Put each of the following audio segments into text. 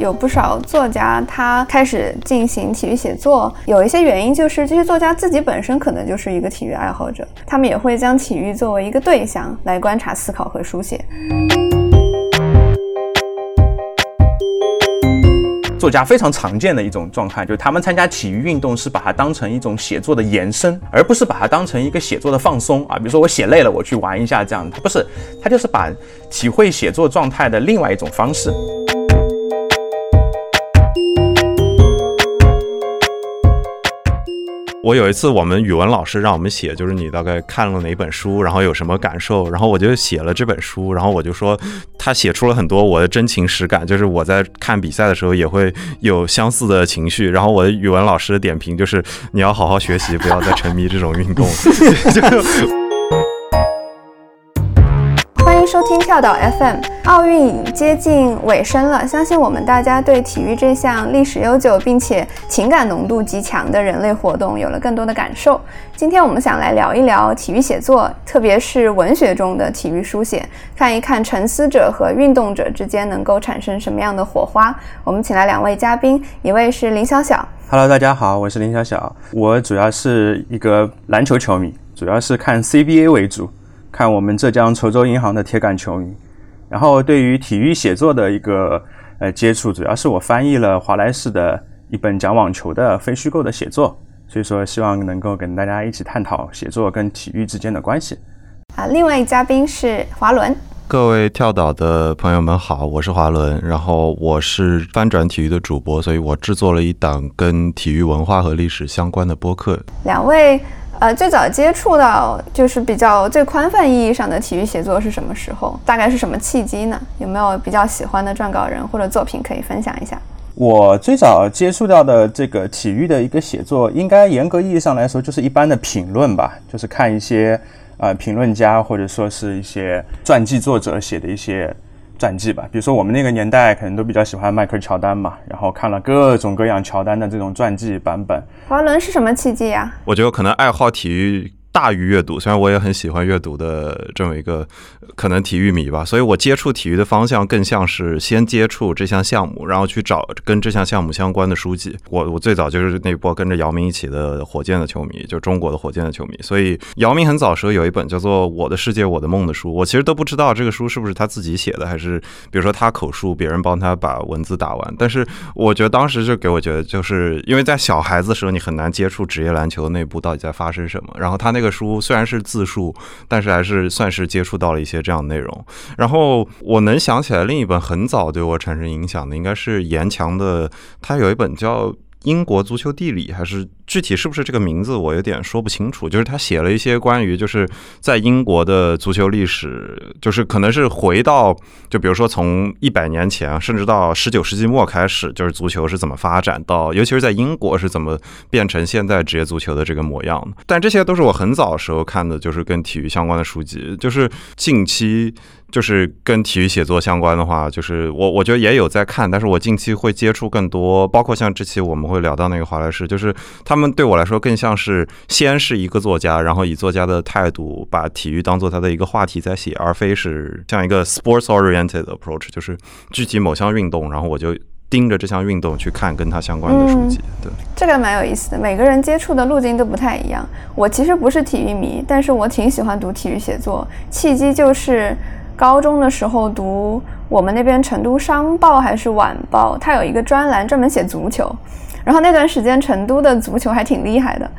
有不少作家他开始进行体育写作，有一些原因就是这些作家自己本身可能就是一个体育爱好者，他们也会将体育作为一个对象来观察、思考和书写。作家非常常见的一种状态，就是他们参加体育运动是把它当成一种写作的延伸，而不是把它当成一个写作的放松啊。比如说我写累了，我去玩一下这样，他不是，他就是把体会写作状态的另外一种方式。我有一次，我们语文老师让我们写，就是你大概看了哪本书，然后有什么感受，然后我就写了这本书，然后我就说他写出了很多我的真情实感，就是我在看比赛的时候也会有相似的情绪，然后我的语文老师的点评就是你要好好学习，不要再沉迷这种运动。就 跳岛 FM。奥运已接近尾声了，相信我们大家对体育这项历史悠久并且情感浓度极强的人类活动有了更多的感受。今天我们想来聊一聊体育写作，特别是文学中的体育书写，看一看沉思者和运动者之间能够产生什么样的火花。我们请来两位嘉宾，一位是林小小。Hello，大家好，我是林小小，我主要是一个篮球球迷，主要是看 CBA 为主。看我们浙江稠州银行的铁杆球迷，然后对于体育写作的一个呃接触，主要是我翻译了华莱士的一本讲网球的非虚构的写作，所以说希望能够跟大家一起探讨写作跟体育之间的关系。啊，另外一嘉宾是华伦。各位跳岛的朋友们好，我是华伦，然后我是翻转体育的主播，所以我制作了一档跟体育文化和历史相关的播客。两位。呃，最早接触到就是比较最宽泛意义上的体育写作是什么时候？大概是什么契机呢？有没有比较喜欢的撰稿人或者作品可以分享一下？我最早接触到的这个体育的一个写作，应该严格意义上来说就是一般的评论吧，就是看一些呃评论家或者说是一些传记作者写的一些。传记吧，比如说我们那个年代可能都比较喜欢迈克尔乔丹嘛，然后看了各种各样乔丹的这种传记版本。华伦是什么契机呀？我觉得可能爱好体育。大于阅读，虽然我也很喜欢阅读的这么一个可能体育迷吧，所以我接触体育的方向更像是先接触这项项目，然后去找跟这项项目相关的书籍。我我最早就是那波跟着姚明一起的火箭的球迷，就中国的火箭的球迷。所以姚明很早时候有一本叫做《我的世界我的梦》的书，我其实都不知道这个书是不是他自己写的，还是比如说他口述，别人帮他把文字打完。但是我觉得当时就给我觉得，就是因为在小孩子的时候，你很难接触职业篮球内部到底在发生什么，然后他那。这个书虽然是自述，但是还是算是接触到了一些这样的内容。然后我能想起来另一本很早对我产生影响的，应该是严强的，他有一本叫《英国足球地理》，还是？具体是不是这个名字，我有点说不清楚。就是他写了一些关于，就是在英国的足球历史，就是可能是回到，就比如说从一百年前，甚至到十九世纪末开始，就是足球是怎么发展到，尤其是在英国是怎么变成现在职业足球的这个模样。但这些都是我很早时候看的，就是跟体育相关的书籍。就是近期，就是跟体育写作相关的话，就是我我觉得也有在看，但是我近期会接触更多，包括像这期我们会聊到那个华莱士，就是他们。对我来说更像是先是一个作家，然后以作家的态度把体育当做他的一个话题在写，而非是像一个 sports oriented approach，就是具体某项运动，然后我就盯着这项运动去看跟他相关的书籍。对，这个蛮有意思的。每个人接触的路径都不太一样。我其实不是体育迷，但是我挺喜欢读体育写作。契机就是高中的时候读我们那边成都商报还是晚报，它有一个专栏专门写足球。然后那段时间，成都的足球还挺厉害的，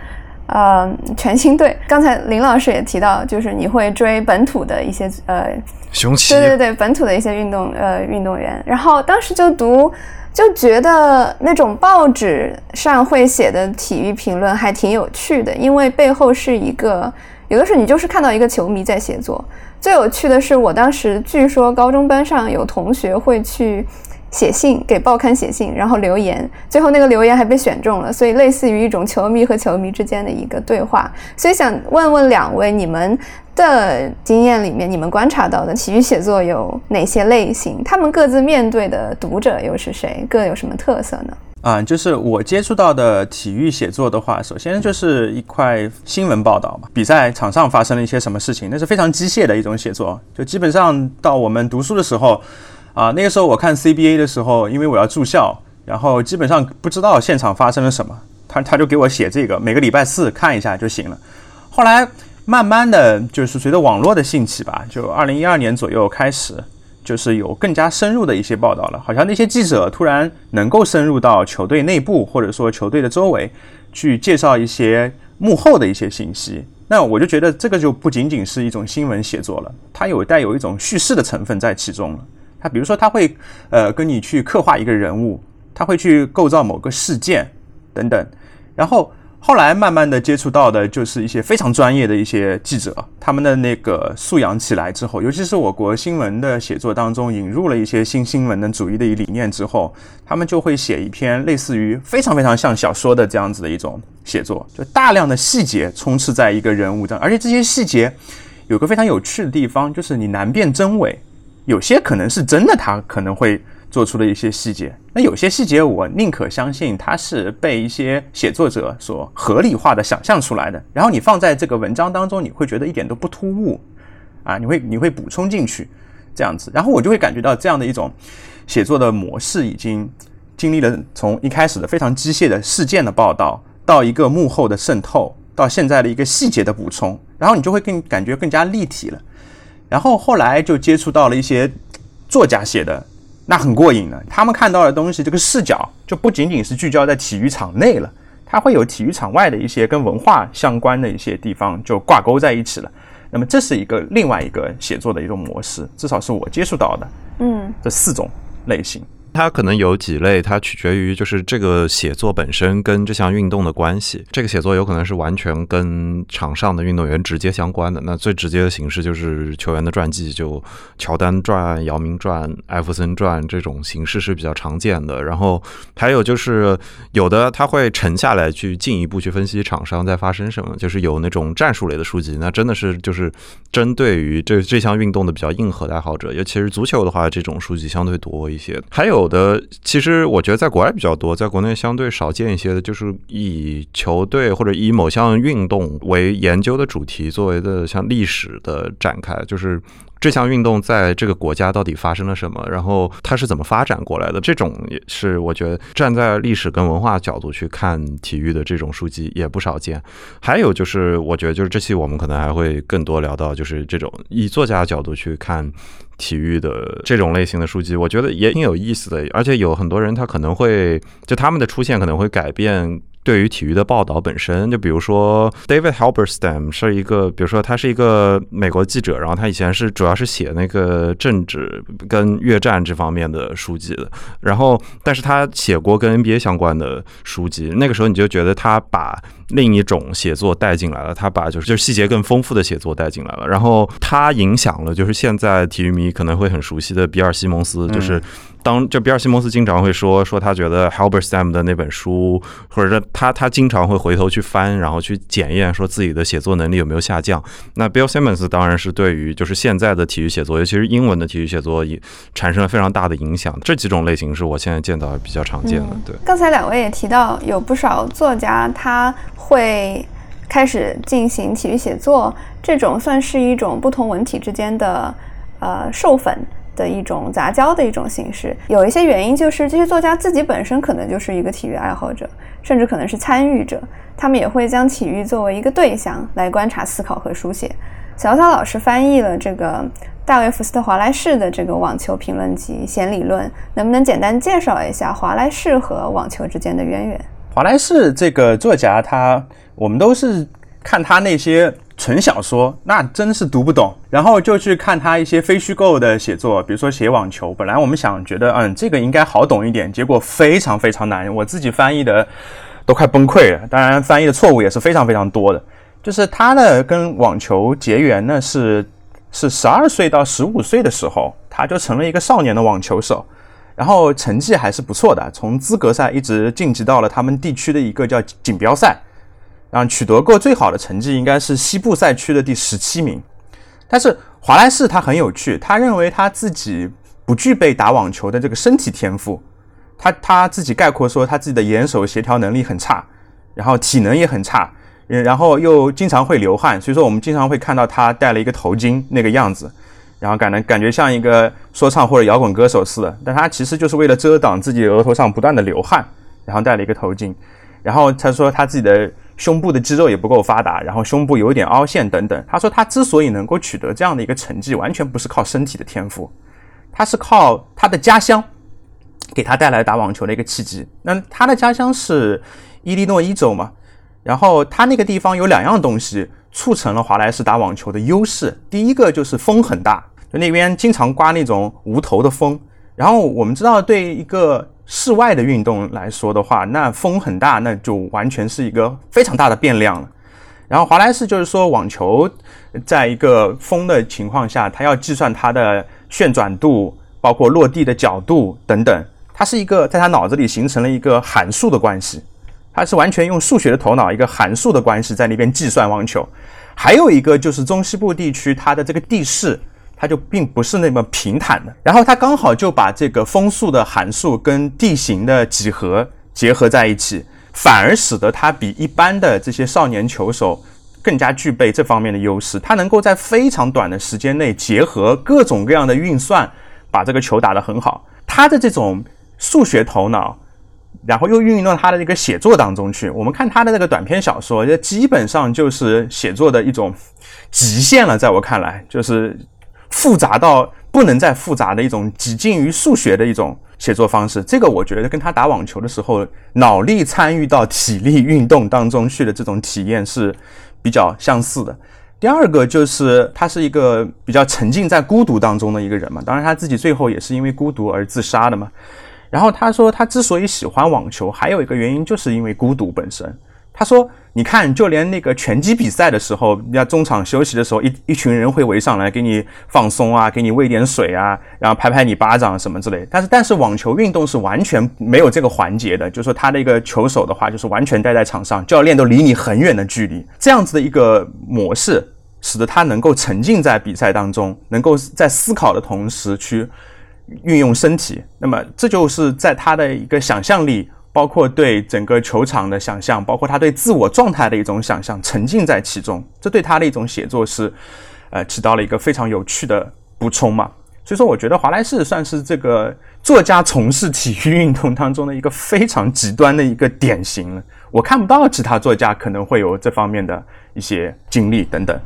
呃，全新队。刚才林老师也提到，就是你会追本土的一些呃，雄起，对对对，本土的一些运动呃运动员。然后当时就读，就觉得那种报纸上会写的体育评论还挺有趣的，因为背后是一个，有的时候你就是看到一个球迷在写作。最有趣的是，我当时据说高中班上有同学会去。写信给报刊写信，然后留言，最后那个留言还被选中了，所以类似于一种球迷和球迷之间的一个对话。所以想问问两位，你们的经验里面，你们观察到的体育写作有哪些类型？他们各自面对的读者又是谁？各有什么特色呢？啊，就是我接触到的体育写作的话，首先就是一块新闻报道嘛，比赛场上发生了一些什么事情，那是非常机械的一种写作，就基本上到我们读书的时候。啊，那个时候我看 CBA 的时候，因为我要住校，然后基本上不知道现场发生了什么，他他就给我写这个，每个礼拜四看一下就行了。后来慢慢的就是随着网络的兴起吧，就二零一二年左右开始，就是有更加深入的一些报道了，好像那些记者突然能够深入到球队内部或者说球队的周围，去介绍一些幕后的一些信息。那我就觉得这个就不仅仅是一种新闻写作了，它有带有一种叙事的成分在其中了。他比如说，他会呃跟你去刻画一个人物，他会去构造某个事件等等。然后后来慢慢的接触到的就是一些非常专业的一些记者，他们的那个素养起来之后，尤其是我国新闻的写作当中引入了一些新新闻的主义的理念之后，他们就会写一篇类似于非常非常像小说的这样子的一种写作，就大量的细节充斥在一个人物上，而且这些细节有个非常有趣的地方，就是你难辨真伪。有些可能是真的，他可能会做出的一些细节。那有些细节，我宁可相信它是被一些写作者所合理化的想象出来的。然后你放在这个文章当中，你会觉得一点都不突兀啊，你会你会补充进去这样子。然后我就会感觉到这样的一种写作的模式，已经经历了从一开始的非常机械的事件的报道，到一个幕后的渗透，到现在的一个细节的补充，然后你就会更感觉更加立体了。然后后来就接触到了一些作家写的，那很过瘾的。他们看到的东西，这个视角就不仅仅是聚焦在体育场内了，它会有体育场外的一些跟文化相关的一些地方就挂钩在一起了。那么这是一个另外一个写作的一种模式，至少是我接触到的。嗯，这四种类型。它可能有几类，它取决于就是这个写作本身跟这项运动的关系。这个写作有可能是完全跟场上的运动员直接相关的。那最直接的形式就是球员的传记，就乔丹传、姚明传、艾弗森传这种形式是比较常见的。然后还有就是有的他会沉下来去进一步去分析场上在发生什么，就是有那种战术类的书籍，那真的是就是针对于这这项运动的比较硬核的爱好者，尤其是足球的话，这种书籍相对多一些。还有。有的其实我觉得在国外比较多，在国内相对少见一些的，就是以球队或者以某项运动为研究的主题作为的像历史的展开，就是这项运动在这个国家到底发生了什么，然后它是怎么发展过来的。这种也是我觉得站在历史跟文化角度去看体育的这种书籍也不少见。还有就是我觉得就是这期我们可能还会更多聊到就是这种以作家角度去看。体育的这种类型的书籍，我觉得也挺有意思的，而且有很多人他可能会就他们的出现可能会改变。对于体育的报道本身，就比如说 David Halberstam 是一个，比如说他是一个美国记者，然后他以前是主要是写那个政治跟越战这方面的书籍的，然后但是他写过跟 NBA 相关的书籍，那个时候你就觉得他把另一种写作带进来了，他把就是就是细节更丰富的写作带进来了，然后他影响了就是现在体育迷可能会很熟悉的比尔西蒙斯，就是。当就比尔西蒙斯经常会说说他觉得 Halberstam 的那本书，或者说他他经常会回头去翻，然后去检验说自己的写作能力有没有下降。那 Bill Simmons 当然是对于就是现在的体育写作，尤其是英文的体育写作，也产生了非常大的影响。这几种类型是我现在见到比较常见的。对，刚才两位也提到有不少作家他会开始进行体育写作，这种算是一种不同文体之间的呃授粉。的一种杂交的一种形式，有一些原因就是这些作家自己本身可能就是一个体育爱好者，甚至可能是参与者，他们也会将体育作为一个对象来观察、思考和书写。小小老师翻译了这个大卫·福斯特·华莱士的这个网球评论集《弦理论》，能不能简单介绍一下华莱士和网球之间的渊源？华莱士这个作家，他我们都是看他那些。纯小说那真是读不懂，然后就去看他一些非虚构的写作，比如说写网球。本来我们想觉得，嗯，这个应该好懂一点，结果非常非常难。我自己翻译的都快崩溃了，当然翻译的错误也是非常非常多的。就是他呢，跟网球结缘呢，是是十二岁到十五岁的时候，他就成了一个少年的网球手，然后成绩还是不错的，从资格赛一直晋级到了他们地区的一个叫锦标赛。然后取得过最好的成绩应该是西部赛区的第十七名，但是华莱士他很有趣，他认为他自己不具备打网球的这个身体天赋，他他自己概括说他自己的眼手协调能力很差，然后体能也很差，然后又经常会流汗，所以说我们经常会看到他戴了一个头巾那个样子，然后感觉感觉像一个说唱或者摇滚歌手似的，但他其实就是为了遮挡自己额头上不断的流汗，然后戴了一个头巾。然后他说他自己的胸部的肌肉也不够发达，然后胸部有一点凹陷等等。他说他之所以能够取得这样的一个成绩，完全不是靠身体的天赋，他是靠他的家乡给他带来打网球的一个契机。那他的家乡是伊利诺伊州嘛，然后他那个地方有两样东西促成了华莱士打网球的优势。第一个就是风很大，就那边经常刮那种无头的风。然后我们知道，对一个室外的运动来说的话，那风很大，那就完全是一个非常大的变量了。然后华莱士就是说，网球在一个风的情况下，它要计算它的旋转度，包括落地的角度等等，它是一个在他脑子里形成了一个函数的关系，它是完全用数学的头脑一个函数的关系在那边计算网球。还有一个就是中西部地区它的这个地势。它就并不是那么平坦的，然后它刚好就把这个风速的函数跟地形的几何结合在一起，反而使得它比一般的这些少年球手更加具备这方面的优势。它能够在非常短的时间内结合各种各样的运算，把这个球打得很好。他的这种数学头脑，然后又运用到他的这个写作当中去。我们看他的那个短篇小说，就基本上就是写作的一种极限了。在我看来，就是。复杂到不能再复杂的一种几近于数学的一种写作方式，这个我觉得跟他打网球的时候脑力参与到体力运动当中去的这种体验是比较相似的。第二个就是他是一个比较沉浸在孤独当中的一个人嘛，当然他自己最后也是因为孤独而自杀的嘛。然后他说他之所以喜欢网球，还有一个原因就是因为孤独本身。他说。你看，就连那个拳击比赛的时候，要中场休息的时候，一一群人会围上来给你放松啊，给你喂点水啊，然后拍拍你巴掌什么之类。但是，但是网球运动是完全没有这个环节的，就是说他的一个球手的话，就是完全待在场上，教练都离你很远的距离，这样子的一个模式，使得他能够沉浸在比赛当中，能够在思考的同时去运用身体。那么，这就是在他的一个想象力。包括对整个球场的想象，包括他对自我状态的一种想象，沉浸在其中，这对他的一种写作是，呃，起到了一个非常有趣的补充嘛。所以说，我觉得华莱士算是这个作家从事体育运动当中的一个非常极端的一个典型了。我看不到其他作家可能会有这方面的一些经历等等。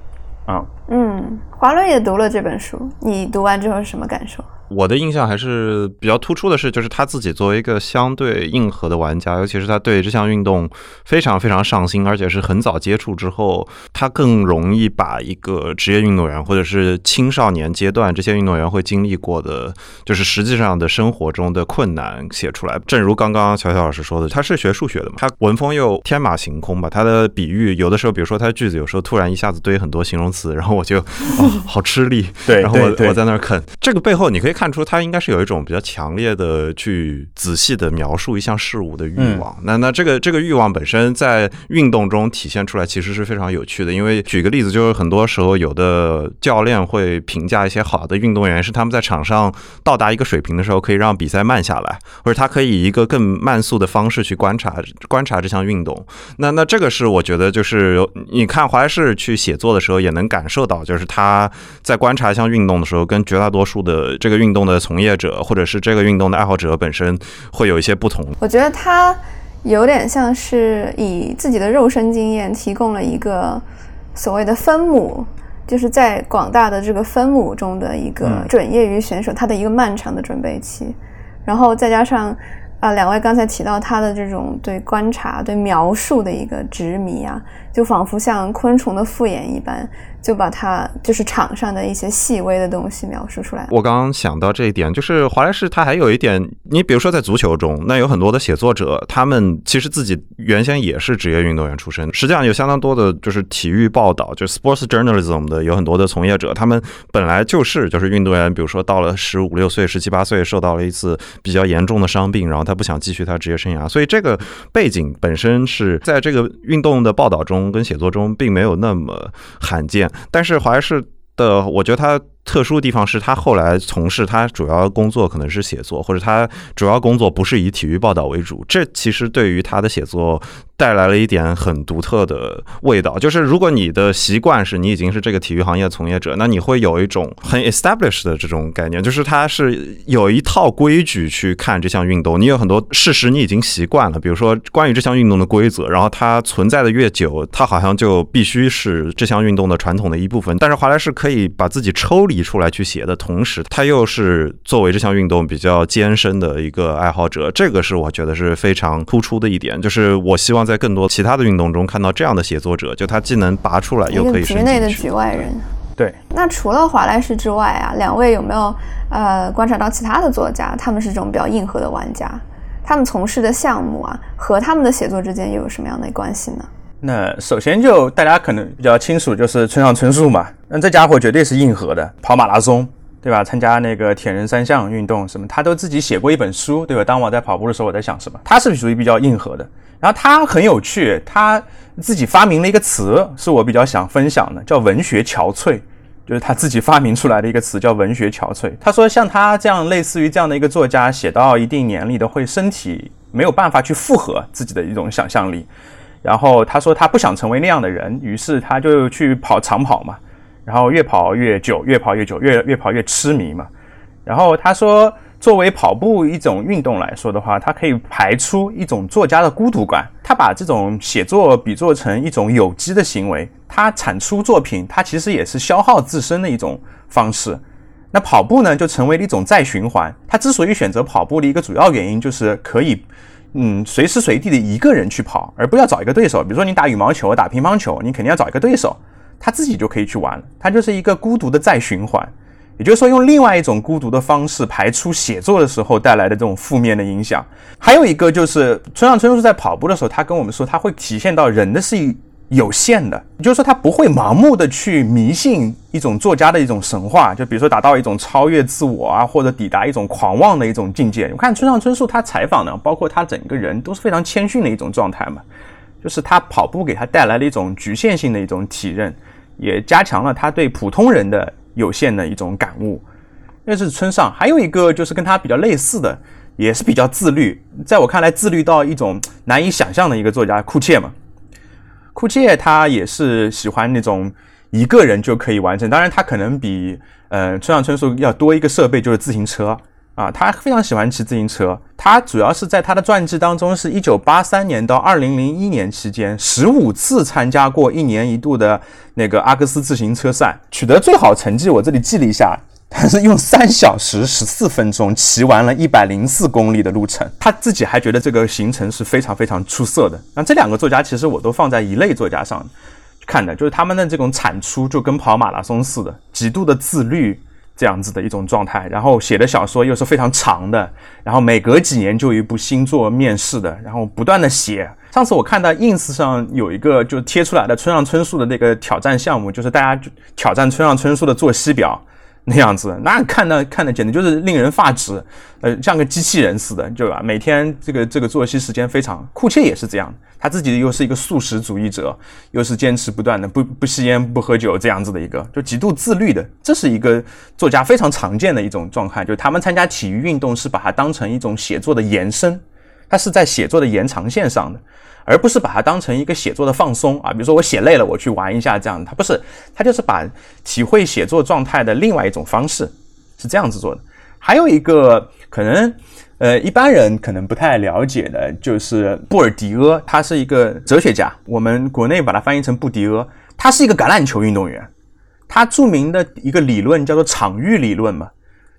啊，嗯，华伦也读了这本书，你读完之后是什么感受？我的印象还是比较突出的是，就是他自己作为一个相对硬核的玩家，尤其是他对这项运动非常非常上心，而且是很早接触之后，他更容易把一个职业运动员或者是青少年阶段这些运动员会经历过的，就是实际上的生活中的困难写出来。正如刚刚乔乔老师说的，他是学数学的嘛，他文风又天马行空吧，他的比喻有的时候，比如说他的句子有时候突然一下子堆很多形容词，然后我就哦好吃力，对，然后我我在那儿啃，这个背后你可以。看出他应该是有一种比较强烈的去仔细的描述一项事物的欲望。那那这个这个欲望本身在运动中体现出来，其实是非常有趣的。因为举个例子，就是很多时候有的教练会评价一些好的运动员，是他们在场上到达一个水平的时候，可以让比赛慢下来，或者他可以以一个更慢速的方式去观察观察这项运动。那那这个是我觉得就是你看华莱士去写作的时候，也能感受到，就是他在观察一项运动的时候，跟绝大多数的这个运运动的从业者，或者是这个运动的爱好者本身，会有一些不同。我觉得他有点像是以自己的肉身经验提供了一个所谓的分母，就是在广大的这个分母中的一个准业余选手，他的一个漫长的准备期，然后再加上啊，两位刚才提到他的这种对观察、对描述的一个执迷啊，就仿佛像昆虫的复眼一般。就把它就是场上的一些细微的东西描述出来。我刚刚想到这一点，就是华莱士他还有一点，你比如说在足球中，那有很多的写作者，他们其实自己原先也是职业运动员出身，实际上有相当多的就是体育报道，就 sports journalism 的有很多的从业者，他们本来就是就是运动员，比如说到了十五六岁、十七八岁，受到了一次比较严重的伤病，然后他不想继续他职业生涯，所以这个背景本身是在这个运动的报道中跟写作中并没有那么罕见。但是华莱士的，我觉得它特殊的地方是他后来从事他主要工作可能是写作，或者他主要工作不是以体育报道为主。这其实对于他的写作带来了一点很独特的味道。就是如果你的习惯是你已经是这个体育行业从业者，那你会有一种很 established 的这种概念，就是它是有一套规矩去看这项运动。你有很多事实你已经习惯了，比如说关于这项运动的规则，然后它存在的越久，它好像就必须是这项运动的传统的一部分。但是华莱士可以把自己抽离出来去写的同时，他又是作为这项运动比较艰深的一个爱好者，这个是我觉得是非常突出的一点。就是我希望在更多其他的运动中看到这样的写作者，就他既能拔出来，又可以局内的局外人。对。那除了华莱士之外啊，两位有没有呃观察到其他的作家？他们是这种比较硬核的玩家，他们从事的项目啊，和他们的写作之间又有什么样的关系呢？那首先就大家可能比较清楚，就是村上春树嘛。那这家伙绝对是硬核的，跑马拉松，对吧？参加那个铁人三项运动什么，他都自己写过一本书，对吧？当我在跑步的时候，我在想什么？他是属于比较硬核的。然后他很有趣，他自己发明了一个词，是我比较想分享的，叫文学憔悴，就是他自己发明出来的一个词，叫文学憔悴。他说，像他这样类似于这样的一个作家，写到一定年龄的，会身体没有办法去负荷自己的一种想象力。然后他说他不想成为那样的人，于是他就去跑长跑嘛，然后越跑越久，越跑越久，越越跑越痴迷嘛。然后他说，作为跑步一种运动来说的话，它可以排出一种作家的孤独感。他把这种写作比作成一种有机的行为，他产出作品，他其实也是消耗自身的一种方式。那跑步呢，就成为了一种再循环。他之所以选择跑步的一个主要原因，就是可以。嗯，随时随地的一个人去跑，而不要找一个对手。比如说你打羽毛球、打乒乓球，你肯定要找一个对手，他自己就可以去玩。他就是一个孤独的再循环，也就是说用另外一种孤独的方式排出写作的时候带来的这种负面的影响。还有一个就是村上春树在跑步的时候，他跟我们说，他会体现到人的是一。有限的，也就是说，他不会盲目的去迷信一种作家的一种神话，就比如说达到一种超越自我啊，或者抵达一种狂妄的一种境界。我看村上春树他采访呢，包括他整个人都是非常谦逊的一种状态嘛，就是他跑步给他带来了一种局限性的一种体认，也加强了他对普通人的有限的一种感悟。那是村上，还有一个就是跟他比较类似的，也是比较自律，在我看来自律到一种难以想象的一个作家库切嘛。库切他也是喜欢那种一个人就可以完成，当然他可能比呃村上春树要多一个设备，就是自行车啊，他非常喜欢骑自行车。他主要是在他的传记当中，是一九八三年到二零零一年期间，十五次参加过一年一度的那个阿克斯自行车赛，取得最好成绩。我这里记了一下。他是用三小时十四分钟骑完了一百零四公里的路程，他自己还觉得这个行程是非常非常出色的。那这两个作家其实我都放在一类作家上看的，就是他们的这种产出就跟跑马拉松似的，极度的自律这样子的一种状态。然后写的小说又是非常长的，然后每隔几年就有一部新作面世的，然后不断的写。上次我看到 ins 上有一个就贴出来的村上春树的那个挑战项目，就是大家挑战村上春树的作息表。那样子，那看的看的简直就是令人发指，呃，像个机器人似的，对吧？每天这个这个作息时间非常，库切也是这样，他自己又是一个素食主义者，又是坚持不断的不不吸烟不喝酒这样子的一个，就极度自律的，这是一个作家非常常见的一种状态，就他们参加体育运动是把它当成一种写作的延伸，他是在写作的延长线上的。而不是把它当成一个写作的放松啊，比如说我写累了，我去玩一下这样，他不是，他就是把体会写作状态的另外一种方式，是这样子做的。还有一个可能，呃，一般人可能不太了解的，就是布尔迪厄，他是一个哲学家，我们国内把它翻译成布迪厄，他是一个橄榄球运动员，他著名的一个理论叫做场域理论嘛。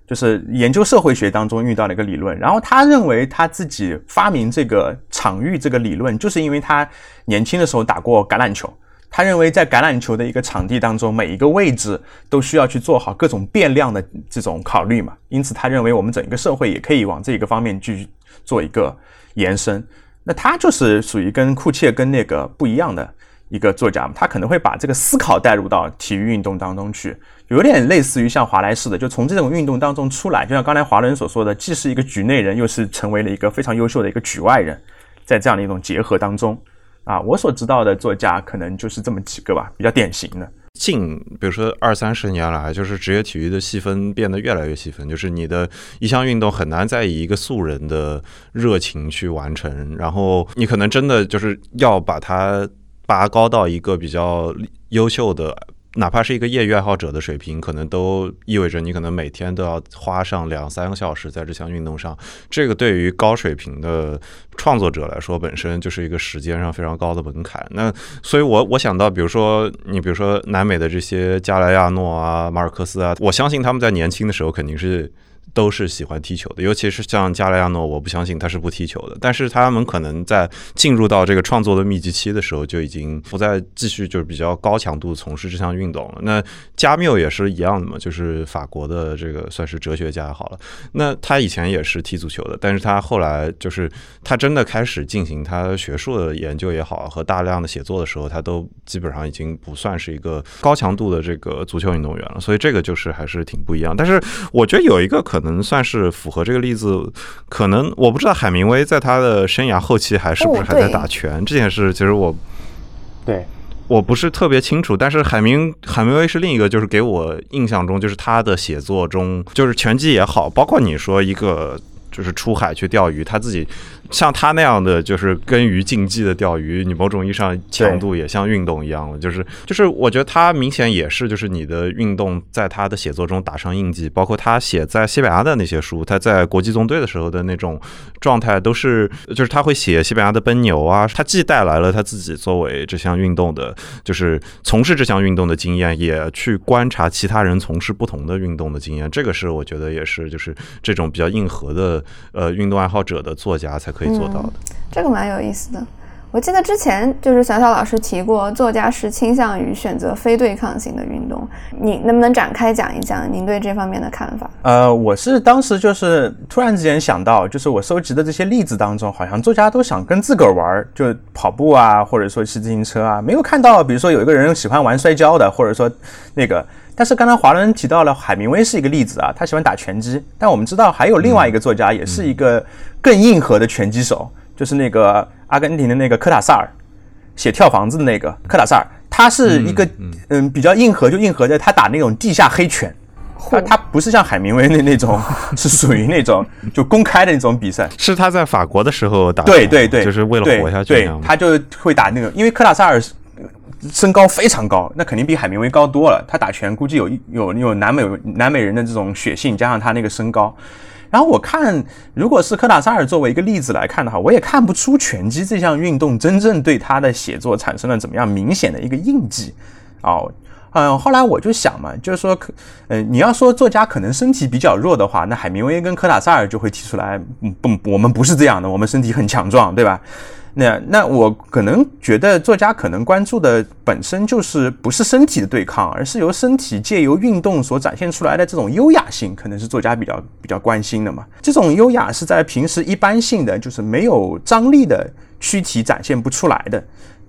就是研究社会学当中遇到的一个理论，然后他认为他自己发明这个场域这个理论，就是因为他年轻的时候打过橄榄球。他认为在橄榄球的一个场地当中，每一个位置都需要去做好各种变量的这种考虑嘛。因此，他认为我们整个社会也可以往这个方面去做一个延伸。那他就是属于跟库切跟那个不一样的。一个作家，他可能会把这个思考带入到体育运动当中去，有点类似于像华莱士的，就从这种运动当中出来，就像刚才华伦所说的，既是一个局内人，又是成为了一个非常优秀的一个局外人，在这样的一种结合当中，啊，我所知道的作家可能就是这么几个吧，比较典型的。近，比如说二三十年来，就是职业体育的细分变得越来越细分，就是你的一项运动很难再以一个素人的热情去完成，然后你可能真的就是要把它拔高到一个比较优秀的。哪怕是一个业余爱好者的水平，可能都意味着你可能每天都要花上两三个小时在这项运动上。这个对于高水平的创作者来说，本身就是一个时间上非常高的门槛。那所以，我我想到，比如说你，比如说南美的这些加莱亚诺啊、马尔克斯啊，我相信他们在年轻的时候肯定是。都是喜欢踢球的，尤其是像加莱亚诺，我不相信他是不踢球的。但是他们可能在进入到这个创作的密集期的时候，就已经不再继续就是比较高强度从事这项运动了。那加缪也是一样的嘛，就是法国的这个算是哲学家好了。那他以前也是踢足球的，但是他后来就是他真的开始进行他学术的研究也好，和大量的写作的时候，他都基本上已经不算是一个高强度的这个足球运动员了。所以这个就是还是挺不一样。但是我觉得有一个可。可能算是符合这个例子，可能我不知道海明威在他的生涯后期还是不是还在打拳这件事，其实我对我不是特别清楚。但是海明海明威是另一个，就是给我印象中，就是他的写作中，就是拳击也好，包括你说一个就是出海去钓鱼，他自己。像他那样的就是跟鱼竞技的钓鱼，你某种意义上强度也像运动一样了。就是就是，我觉得他明显也是，就是你的运动在他的写作中打上印记。包括他写在西班牙的那些书，他在国际纵队的时候的那种状态，都是就是他会写西班牙的奔牛啊。他既带来了他自己作为这项运动的，就是从事这项运动的经验，也去观察其他人从事不同的运动的经验。这个是我觉得也是，就是这种比较硬核的呃运动爱好者的作家才。可以做到的，这个蛮有意思的。我记得之前就是小小老师提过，作家是倾向于选择非对抗性的运动。你能不能展开讲一讲您对这方面的看法？呃，我是当时就是突然之间想到，就是我收集的这些例子当中，好像作家都想跟自个儿玩，就跑步啊，或者说骑自行车啊，没有看到，比如说有一个人喜欢玩摔跤的，或者说那个。但是刚才华伦提到了海明威是一个例子啊，他喜欢打拳击。但我们知道还有另外一个作家，也是一个更硬核的拳击手，就是那个阿根廷的那个科塔萨尔，写跳房子的那个科塔萨尔。他是一个嗯比较硬核，就硬核的，他打那种地下黑拳。他他不是像海明威那那种，是属于那种就公开的那种比赛。是他在法国的时候打，对对对，就是为了活下去。对，他就会打那个，因为科塔萨尔。身高非常高，那肯定比海明威高多了。他打拳估计有有有南美南美人的这种血性，加上他那个身高。然后我看，如果是科塔萨尔作为一个例子来看的话，我也看不出拳击这项运动真正对他的写作产生了怎么样明显的一个印记。哦，嗯，后来我就想嘛，就是说，嗯，你要说作家可能身体比较弱的话，那海明威跟科塔萨尔就会提出来，嗯不，我们不是这样的，我们身体很强壮，对吧？那那我可能觉得作家可能关注的本身就是不是身体的对抗，而是由身体借由运动所展现出来的这种优雅性，可能是作家比较比较关心的嘛。这种优雅是在平时一般性的就是没有张力的躯体展现不出来的。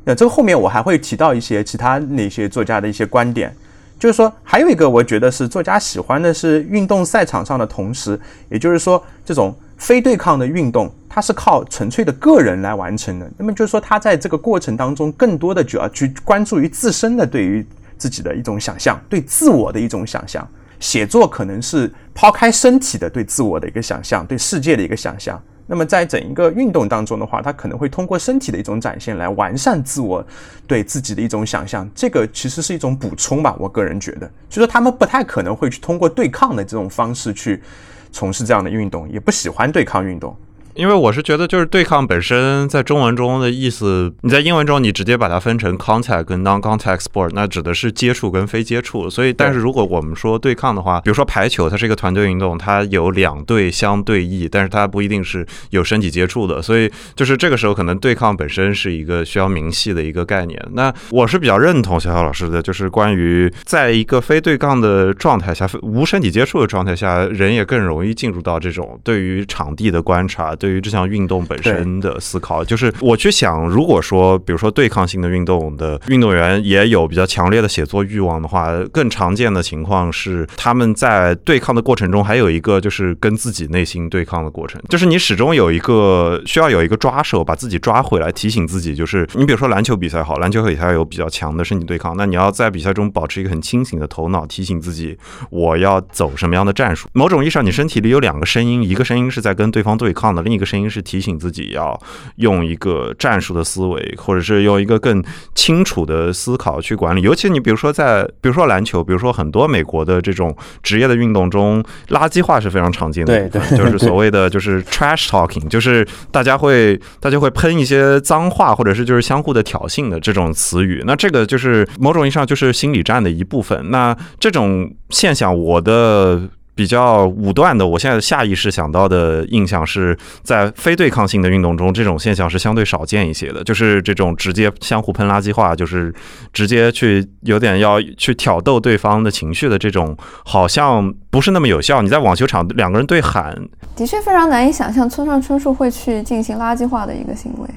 那这个后面我还会提到一些其他那些作家的一些观点，就是说还有一个我觉得是作家喜欢的是运动赛场上的同时，也就是说这种。非对抗的运动，它是靠纯粹的个人来完成的。那么就是说，他在这个过程当中，更多的主要去关注于自身的对于自己的一种想象，对自我的一种想象。写作可能是抛开身体的对自我的一个想象，对世界的一个想象。那么在整一个运动当中的话，他可能会通过身体的一种展现来完善自我对自己的一种想象。这个其实是一种补充吧，我个人觉得，就说他们不太可能会去通过对抗的这种方式去。从事这样的运动，也不喜欢对抗运动。因为我是觉得，就是对抗本身在中文中的意思，你在英文中你直接把它分成 contact 跟 non-contact sport，那指的是接触跟非接触。所以，但是如果我们说对抗的话，比如说排球，它是一个团队运动，它有两队相对弈，但是它不一定是有身体接触的。所以，就是这个时候可能对抗本身是一个需要明细的一个概念。那我是比较认同小小老师的，就是关于在一个非对抗的状态下，无身体接触的状态下，人也更容易进入到这种对于场地的观察对。对于这项运动本身的思考。就是我去想，如果说比如说对抗性的运动的运动员也有比较强烈的写作欲望的话，更常见的情况是他们在对抗的过程中还有一个就是跟自己内心对抗的过程，就是你始终有一个需要有一个抓手把自己抓回来，提醒自己，就是你比如说篮球比赛好，篮球比赛有比较强的身体对抗，那你要在比赛中保持一个很清醒的头脑，提醒自己我要走什么样的战术。某种意义上，你身体里有两个声音，一个声音是在跟对方对抗的，另一个声音是提醒自己要用一个战术的思维，或者是用一个更清楚的思考去管理。尤其你比如说在比如说篮球，比如说很多美国的这种职业的运动中，垃圾话是非常常见的，对对，就是所谓的就是 trash talking，就是大家会大家会喷一些脏话，或者是就是相互的挑衅的这种词语。那这个就是某种意义上就是心理战的一部分。那这种现象，我的。比较武断的，我现在下意识想到的印象是在非对抗性的运动中，这种现象是相对少见一些的。就是这种直接相互喷垃圾话，就是直接去有点要去挑逗对方的情绪的这种，好像不是那么有效。你在网球场两个人对喊，的确非常难以想象村上春树会去进行垃圾话的一个行为。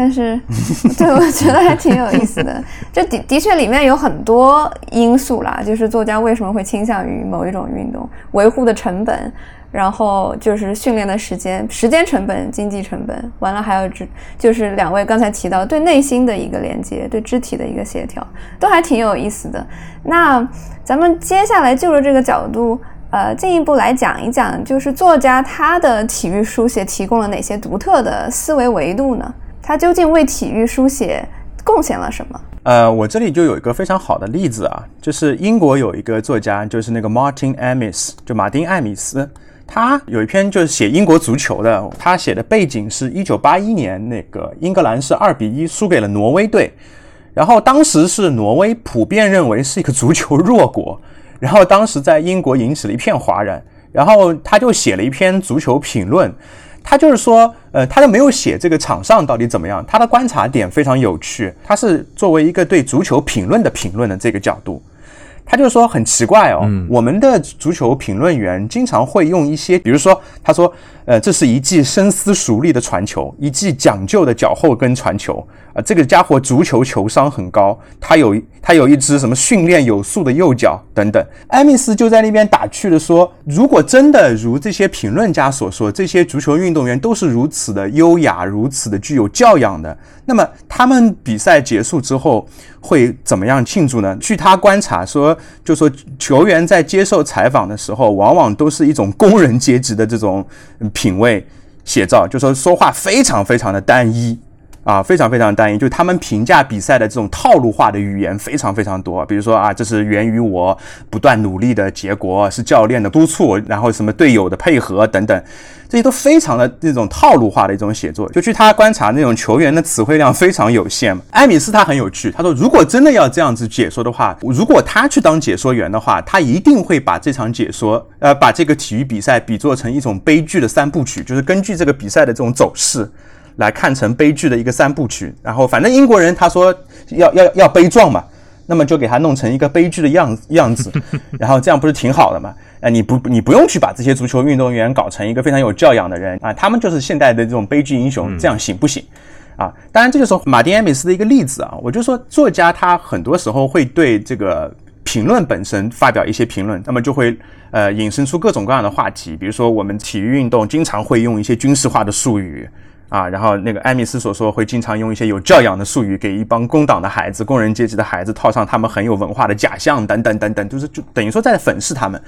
但是，对我觉得还挺有意思的。这的的确里面有很多因素啦，就是作家为什么会倾向于某一种运动，维护的成本，然后就是训练的时间、时间成本、经济成本，完了还有这就是两位刚才提到对内心的一个连接、对肢体的一个协调，都还挺有意思的。那咱们接下来就着这个角度，呃，进一步来讲一讲，就是作家他的体育书写提供了哪些独特的思维维度呢？他究竟为体育书写贡献了什么？呃，我这里就有一个非常好的例子啊，就是英国有一个作家，就是那个 Martin Amis，就马丁艾米斯，他有一篇就是写英国足球的，他写的背景是一九八一年那个英格兰是二比一输给了挪威队，然后当时是挪威普遍认为是一个足球弱国，然后当时在英国引起了一片哗然，然后他就写了一篇足球评论。他就是说，呃，他都没有写这个场上到底怎么样。他的观察点非常有趣，他是作为一个对足球评论的评论的这个角度，他就说很奇怪哦，我们的足球评论员经常会用一些，比如说，他说，呃，这是一记深思熟虑的传球，一记讲究的脚后跟传球。啊，这个家伙足球球商很高，他有他有一只什么训练有素的右脚等等。艾米斯就在那边打趣的说：“如果真的如这些评论家所说，这些足球运动员都是如此的优雅，如此的具有教养的，那么他们比赛结束之后会怎么样庆祝呢？”据他观察说，就说球员在接受采访的时候，往往都是一种工人阶级的这种品味写照，就说说话非常非常的单一。啊，非常非常单一，就他们评价比赛的这种套路化的语言非常非常多。比如说啊，这是源于我不断努力的结果，是教练的督促，然后什么队友的配合等等，这些都非常的那种套路化的一种写作。就据他观察，那种球员的词汇量非常有限。艾米斯他很有趣，他说如果真的要这样子解说的话，如果他去当解说员的话，他一定会把这场解说，呃，把这个体育比赛比作成一种悲剧的三部曲，就是根据这个比赛的这种走势。来看成悲剧的一个三部曲，然后反正英国人他说要要要悲壮嘛，那么就给他弄成一个悲剧的样样子，然后这样不是挺好的嘛？啊，你不你不用去把这些足球运动员搞成一个非常有教养的人啊，他们就是现代的这种悲剧英雄，这样行不行？啊，当然这个时候马丁·艾米斯的一个例子啊，我就说作家他很多时候会对这个评论本身发表一些评论，那么就会呃引申出各种各样的话题，比如说我们体育运动经常会用一些军事化的术语。啊，然后那个艾米斯所说会经常用一些有教养的术语，给一帮工党的孩子、工人阶级的孩子套上他们很有文化的假象，等等等等，就是就等于说在粉饰他们。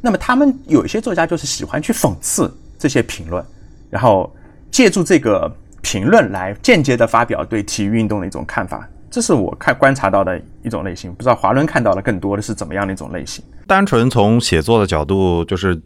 那么他们有一些作家就是喜欢去讽刺这些评论，然后借助这个评论来间接的发表对体育运动的一种看法。这是我看观察到的一种类型，不知道华伦看到的更多的是怎么样的一种类型？单纯从写作的角度，就是。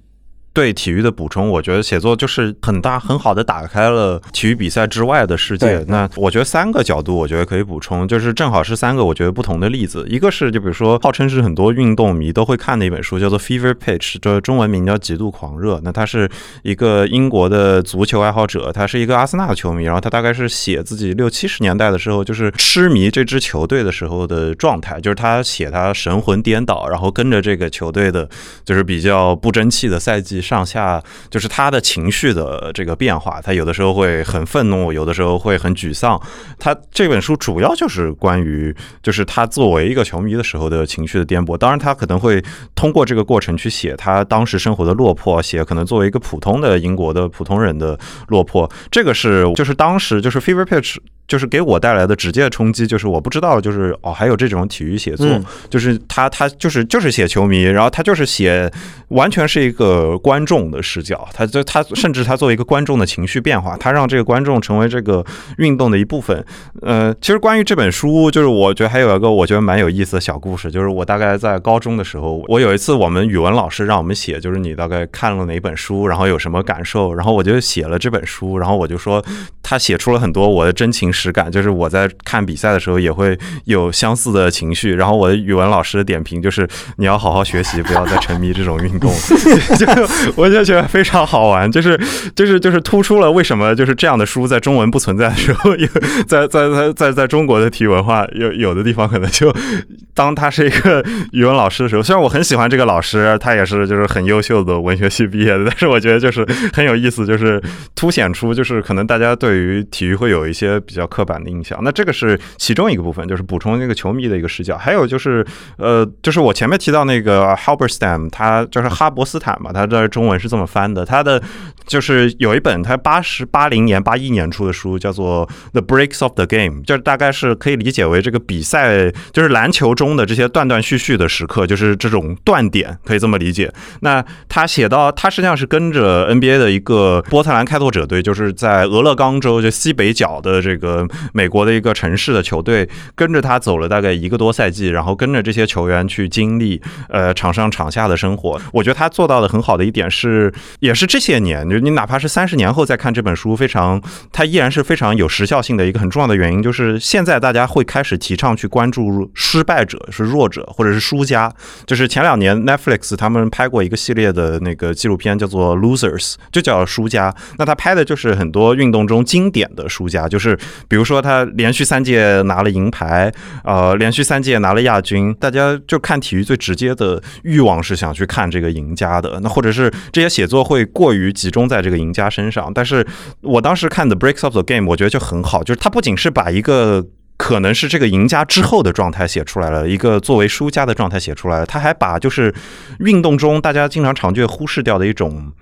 对体育的补充，我觉得写作就是很大很好的打开了体育比赛之外的世界。那我觉得三个角度，我觉得可以补充，就是正好是三个我觉得不同的例子。一个是就比如说，号称是很多运动迷都会看的一本书，叫做《Fever Pitch》，这中文名叫《极度狂热》。那他是一个英国的足球爱好者，他是一个阿森纳的球迷，然后他大概是写自己六七十年代的时候，就是痴迷这支球队的时候的状态，就是他写他神魂颠倒，然后跟着这个球队的，就是比较不争气的赛季。上下，就是他的情绪的这个变化。他有的时候会很愤怒，有的时候会很沮丧。他这本书主要就是关于，就是他作为一个球迷的时候的情绪的颠簸。当然，他可能会通过这个过程去写他当时生活的落魄，写可能作为一个普通的英国的普通人的落魄。这个是就是当时就是 Fever Pitch。就是给我带来的直接的冲击，就是我不知道，就是哦，还有这种体育写作，就是他他就是就是写球迷，然后他就是写完全是一个观众的视角，他就他甚至他作为一个观众的情绪变化，他让这个观众成为这个运动的一部分。呃，其实关于这本书，就是我觉得还有一个我觉得蛮有意思的小故事，就是我大概在高中的时候，我有一次我们语文老师让我们写，就是你大概看了哪本书，然后有什么感受，然后我就写了这本书，然后我就说他写出了很多我的真情。实感就是我在看比赛的时候也会有相似的情绪，然后我的语文老师的点评就是你要好好学习，不要再沉迷这种运动。就我就觉得非常好玩，就是就是就是突出了为什么就是这样的书在中文不存在的时候，有在在在在在中国的体育文化有有的地方可能就当他是一个语文老师的时候，虽然我很喜欢这个老师，他也是就是很优秀的文学系毕业的，但是我觉得就是很有意思，就是凸显出就是可能大家对于体育会有一些比较。刻板的印象，那这个是其中一个部分，就是补充那个球迷的一个视角。还有就是，呃，就是我前面提到那个 Halberstam，他就是哈伯斯坦嘛，他的中文是这么翻的。他的就是有一本他八十八零年八一年出的书，叫做《The Breaks of the Game》，就是大概是可以理解为这个比赛，就是篮球中的这些断断续续的时刻，就是这种断点，可以这么理解。那他写到，他实际上是跟着 NBA 的一个波特兰开拓者队，就是在俄勒冈州就西北角的这个。美国的一个城市的球队跟着他走了大概一个多赛季，然后跟着这些球员去经历呃场上场下的生活。我觉得他做到的很好的一点是，也是这些年，就你哪怕是三十年后再看这本书，非常他依然是非常有时效性的一个很重要的原因，就是现在大家会开始提倡去关注失败者是弱者或者是输家。就是前两年 Netflix 他们拍过一个系列的那个纪录片叫做 Losers，就叫输家。那他拍的就是很多运动中经典的输家，就是比。如说，他连续三届拿了银牌，呃，连续三届拿了亚军，大家就看体育最直接的欲望是想去看这个赢家的。那或者是这些写作会过于集中在这个赢家身上。但是我当时看的《Breaks of the Game》，我觉得就很好，就是他不仅是把一个可能是这个赢家之后的状态写出来了，一个作为输家的状态写出来了，他还把就是运动中大家经常常就忽视掉的一种，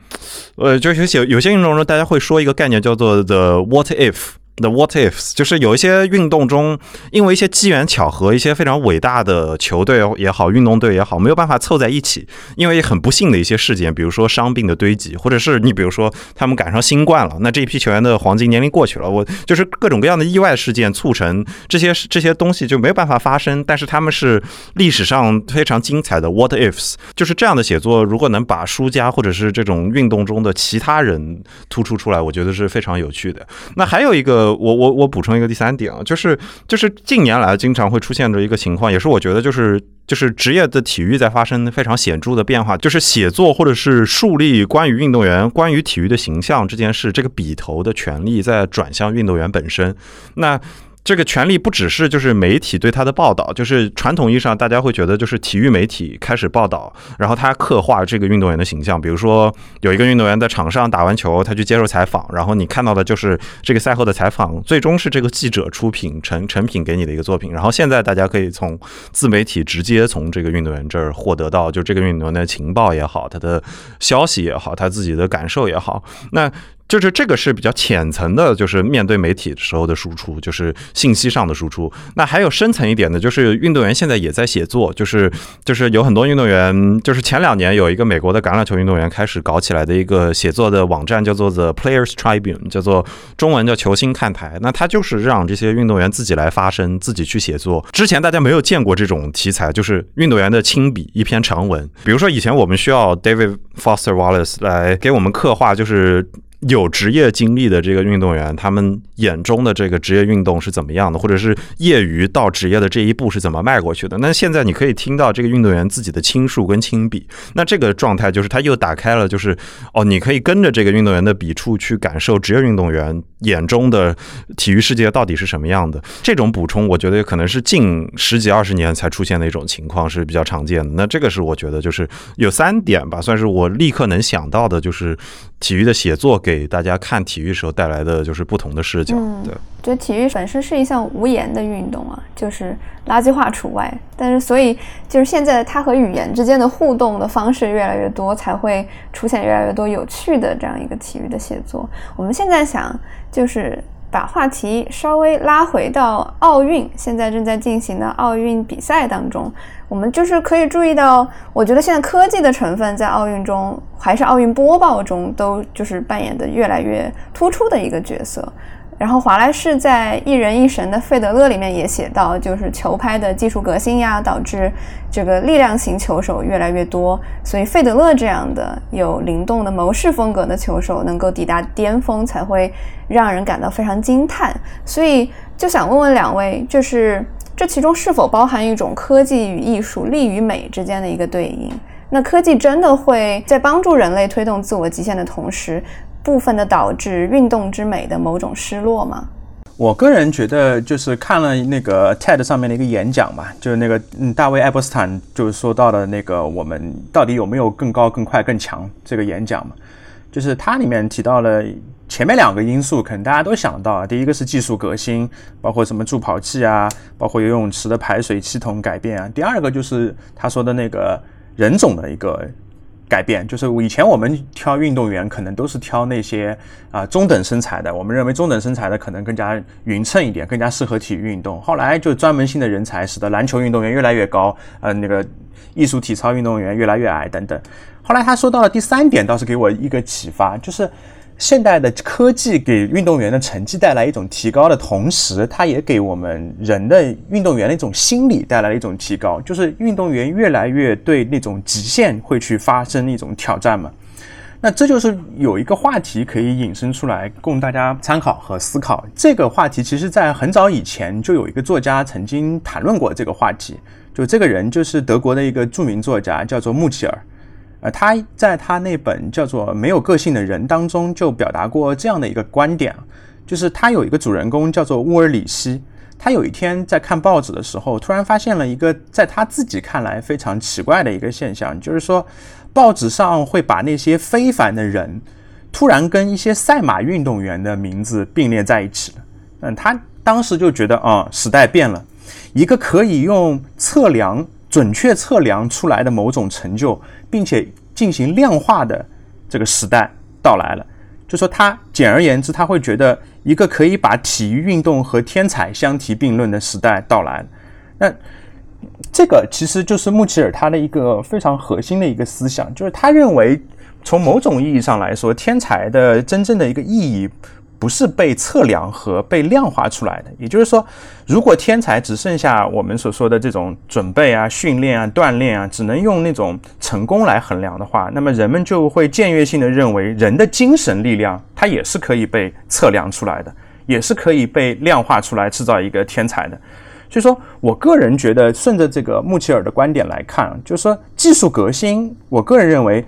呃，就是有有些运动中大家会说一个概念叫做 “the what if”。The what ifs 就是有一些运动中，因为一些机缘巧合，一些非常伟大的球队也好，运动队也好，没有办法凑在一起，因为很不幸的一些事件，比如说伤病的堆积，或者是你比如说他们赶上新冠了，那这一批球员的黄金年龄过去了，我就是各种各样的意外事件促成这些这些东西就没有办法发生，但是他们是历史上非常精彩的 what ifs，就是这样的写作，如果能把输家或者是这种运动中的其他人突出出来，我觉得是非常有趣的。那还有一个。呃，我我我补充一个第三点啊，就是就是近年来经常会出现的一个情况，也是我觉得就是就是职业的体育在发生非常显著的变化，就是写作或者是树立关于运动员、关于体育的形象这件事，这个笔头的权利在转向运动员本身。那这个权利不只是就是媒体对他的报道，就是传统意义上大家会觉得就是体育媒体开始报道，然后他刻画这个运动员的形象。比如说有一个运动员在场上打完球，他去接受采访，然后你看到的就是这个赛后的采访，最终是这个记者出品成成品给你的一个作品。然后现在大家可以从自媒体直接从这个运动员这儿获得到就这个运动员的情报也好，他的消息也好，他自己的感受也好，那。就是这个是比较浅层的，就是面对媒体的时候的输出，就是信息上的输出。那还有深层一点的，就是运动员现在也在写作，就是就是有很多运动员，就是前两年有一个美国的橄榄球运动员开始搞起来的一个写作的网站，叫做 The Players Tribune，叫做中文叫球星看台。那他就是让这些运动员自己来发声，自己去写作。之前大家没有见过这种题材，就是运动员的亲笔一篇长文。比如说以前我们需要 David Foster Wallace 来给我们刻画，就是。有职业经历的这个运动员，他们眼中的这个职业运动是怎么样的，或者是业余到职业的这一步是怎么迈过去的？那现在你可以听到这个运动员自己的倾述跟亲笔，那这个状态就是他又打开了，就是哦，你可以跟着这个运动员的笔触去感受职业运动员眼中的体育世界到底是什么样的？这种补充，我觉得可能是近十几二十年才出现的一种情况，是比较常见的。那这个是我觉得就是有三点吧，算是我立刻能想到的，就是体育的写作给大家看体育时候带来的就是不同的视角。对，觉得体育本身是一项无言的运动啊，就是垃圾话除外。但是所以就是现在它和语言之间的互动的方式越来越多，才会出现越来越多有趣的这样一个体育的写作。我们现在想。就是把话题稍微拉回到奥运，现在正在进行的奥运比赛当中，我们就是可以注意到，我觉得现在科技的成分在奥运中，还是奥运播报中，都就是扮演的越来越突出的一个角色。然后华莱士在《一人一神》的费德勒里面也写到，就是球拍的技术革新呀，导致这个力量型球手越来越多，所以费德勒这样的有灵动的谋士风格的球手能够抵达巅峰，才会让人感到非常惊叹。所以就想问问两位，就是这其中是否包含一种科技与艺术、力与美之间的一个对应？那科技真的会在帮助人类推动自我极限的同时？部分的导致运动之美的某种失落吗？我个人觉得，就是看了那个 TED 上面的一个演讲嘛，就是那个嗯，大卫·爱伯斯坦就是说到的那个我们到底有没有更高、更快、更强这个演讲嘛，就是它里面提到了前面两个因素，可能大家都想到啊，第一个是技术革新，包括什么助跑器啊，包括游泳池的排水系统改变啊，第二个就是他说的那个人种的一个。改变就是以前我们挑运动员可能都是挑那些啊中等身材的，我们认为中等身材的可能更加匀称一点，更加适合体育运动。后来就专门性的人才，使得篮球运动员越来越高，呃，那个艺术体操运动员越来越矮等等。后来他说到了第三点，倒是给我一个启发，就是。现代的科技给运动员的成绩带来一种提高的同时，它也给我们人的运动员的一种心理带来了一种提高，就是运动员越来越对那种极限会去发生一种挑战嘛。那这就是有一个话题可以引申出来供大家参考和思考。这个话题其实在很早以前就有一个作家曾经谈论过这个话题，就这个人就是德国的一个著名作家，叫做穆齐尔。呃，他在他那本叫做《没有个性的人》当中就表达过这样的一个观点，就是他有一个主人公叫做乌尔里希，他有一天在看报纸的时候，突然发现了一个在他自己看来非常奇怪的一个现象，就是说报纸上会把那些非凡的人突然跟一些赛马运动员的名字并列在一起了。嗯，他当时就觉得啊，时代变了，一个可以用测量。准确测量出来的某种成就，并且进行量化的这个时代到来了。就说他，简而言之，他会觉得一个可以把体育运动和天才相提并论的时代到来。那这个其实就是穆奇尔他的一个非常核心的一个思想，就是他认为，从某种意义上来说，天才的真正的一个意义。不是被测量和被量化出来的，也就是说，如果天才只剩下我们所说的这种准备啊、训练啊、锻炼啊，只能用那种成功来衡量的话，那么人们就会僭越性的认为，人的精神力量它也是可以被测量出来的，也是可以被量化出来，制造一个天才的。所以说我个人觉得，顺着这个穆切尔的观点来看，就是说技术革新，我个人认为，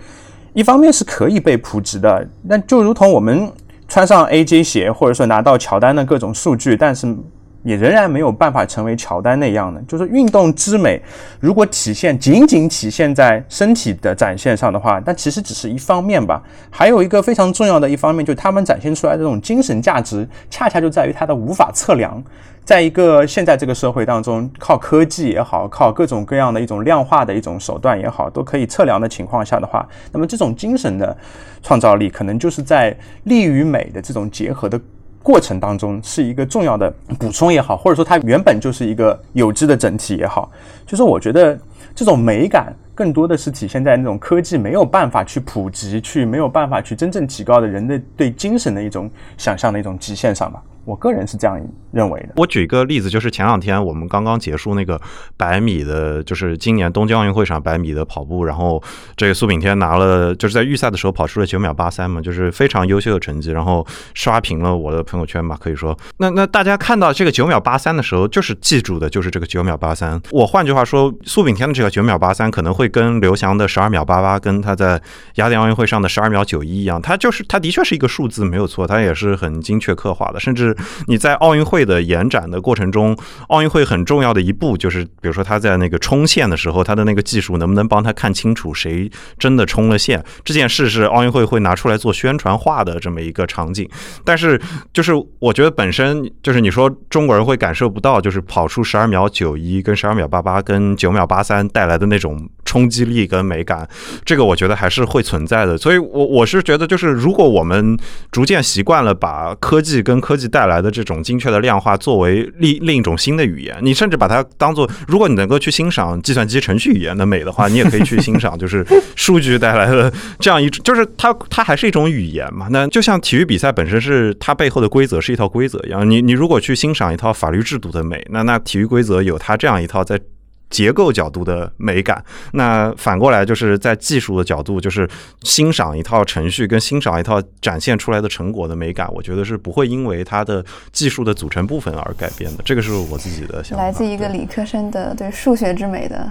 一方面是可以被普及的，那就如同我们。穿上 AJ 鞋，或者说拿到乔丹的各种数据，但是也仍然没有办法成为乔丹那样的。就是运动之美，如果体现仅仅体现在身体的展现上的话，但其实只是一方面吧。还有一个非常重要的一方面，就是他们展现出来的这种精神价值，恰恰就在于它的无法测量。在一个现在这个社会当中，靠科技也好，靠各种各样的一种量化的一种手段也好，都可以测量的情况下的话，那么这种精神的创造力，可能就是在力与美的这种结合的过程当中，是一个重要的补充也好，或者说它原本就是一个有机的整体也好。就是我觉得这种美感更多的是体现在那种科技没有办法去普及、去没有办法去真正提高的人的对精神的一种想象的一种极限上吧。我个人是这样认为的。我举一个例子，就是前两天我们刚刚结束那个百米的，就是今年东京奥运会上百米的跑步，然后这个苏炳添拿了，就是在预赛的时候跑出了九秒八三嘛，就是非常优秀的成绩，然后刷屏了我的朋友圈吧，可以说。那那大家看到这个九秒八三的时候，就是记住的就是这个九秒八三。我换句话说，苏炳添的这个九秒八三可能会跟刘翔的十二秒八八，跟他在雅典奥运会上的十二秒九一一样，他就是他的确是一个数字没有错，他也是很精确刻画的，甚至。你在奥运会的延展的过程中，奥运会很重要的一步就是，比如说他在那个冲线的时候，他的那个技术能不能帮他看清楚谁真的冲了线？这件事是奥运会会拿出来做宣传化的这么一个场景。但是，就是我觉得本身就是你说中国人会感受不到，就是跑出十二秒九一跟十二秒八八跟九秒八三带来的那种冲击力跟美感，这个我觉得还是会存在的。所以，我我是觉得，就是如果我们逐渐习惯了把科技跟科技带来的这种精确的量化作为另另一种新的语言，你甚至把它当做，如果你能够去欣赏计算机程序语言的美的话，你也可以去欣赏，就是数据带来的这样一种，就是它它还是一种语言嘛。那就像体育比赛本身是它背后的规则是一套规则一样，你你如果去欣赏一套法律制度的美，那那体育规则有它这样一套在。结构角度的美感，那反过来就是在技术的角度，就是欣赏一套程序跟欣赏一套展现出来的成果的美感，我觉得是不会因为它的技术的组成部分而改变的。这个是我自己的想法。来自一个理科生的对数学之美的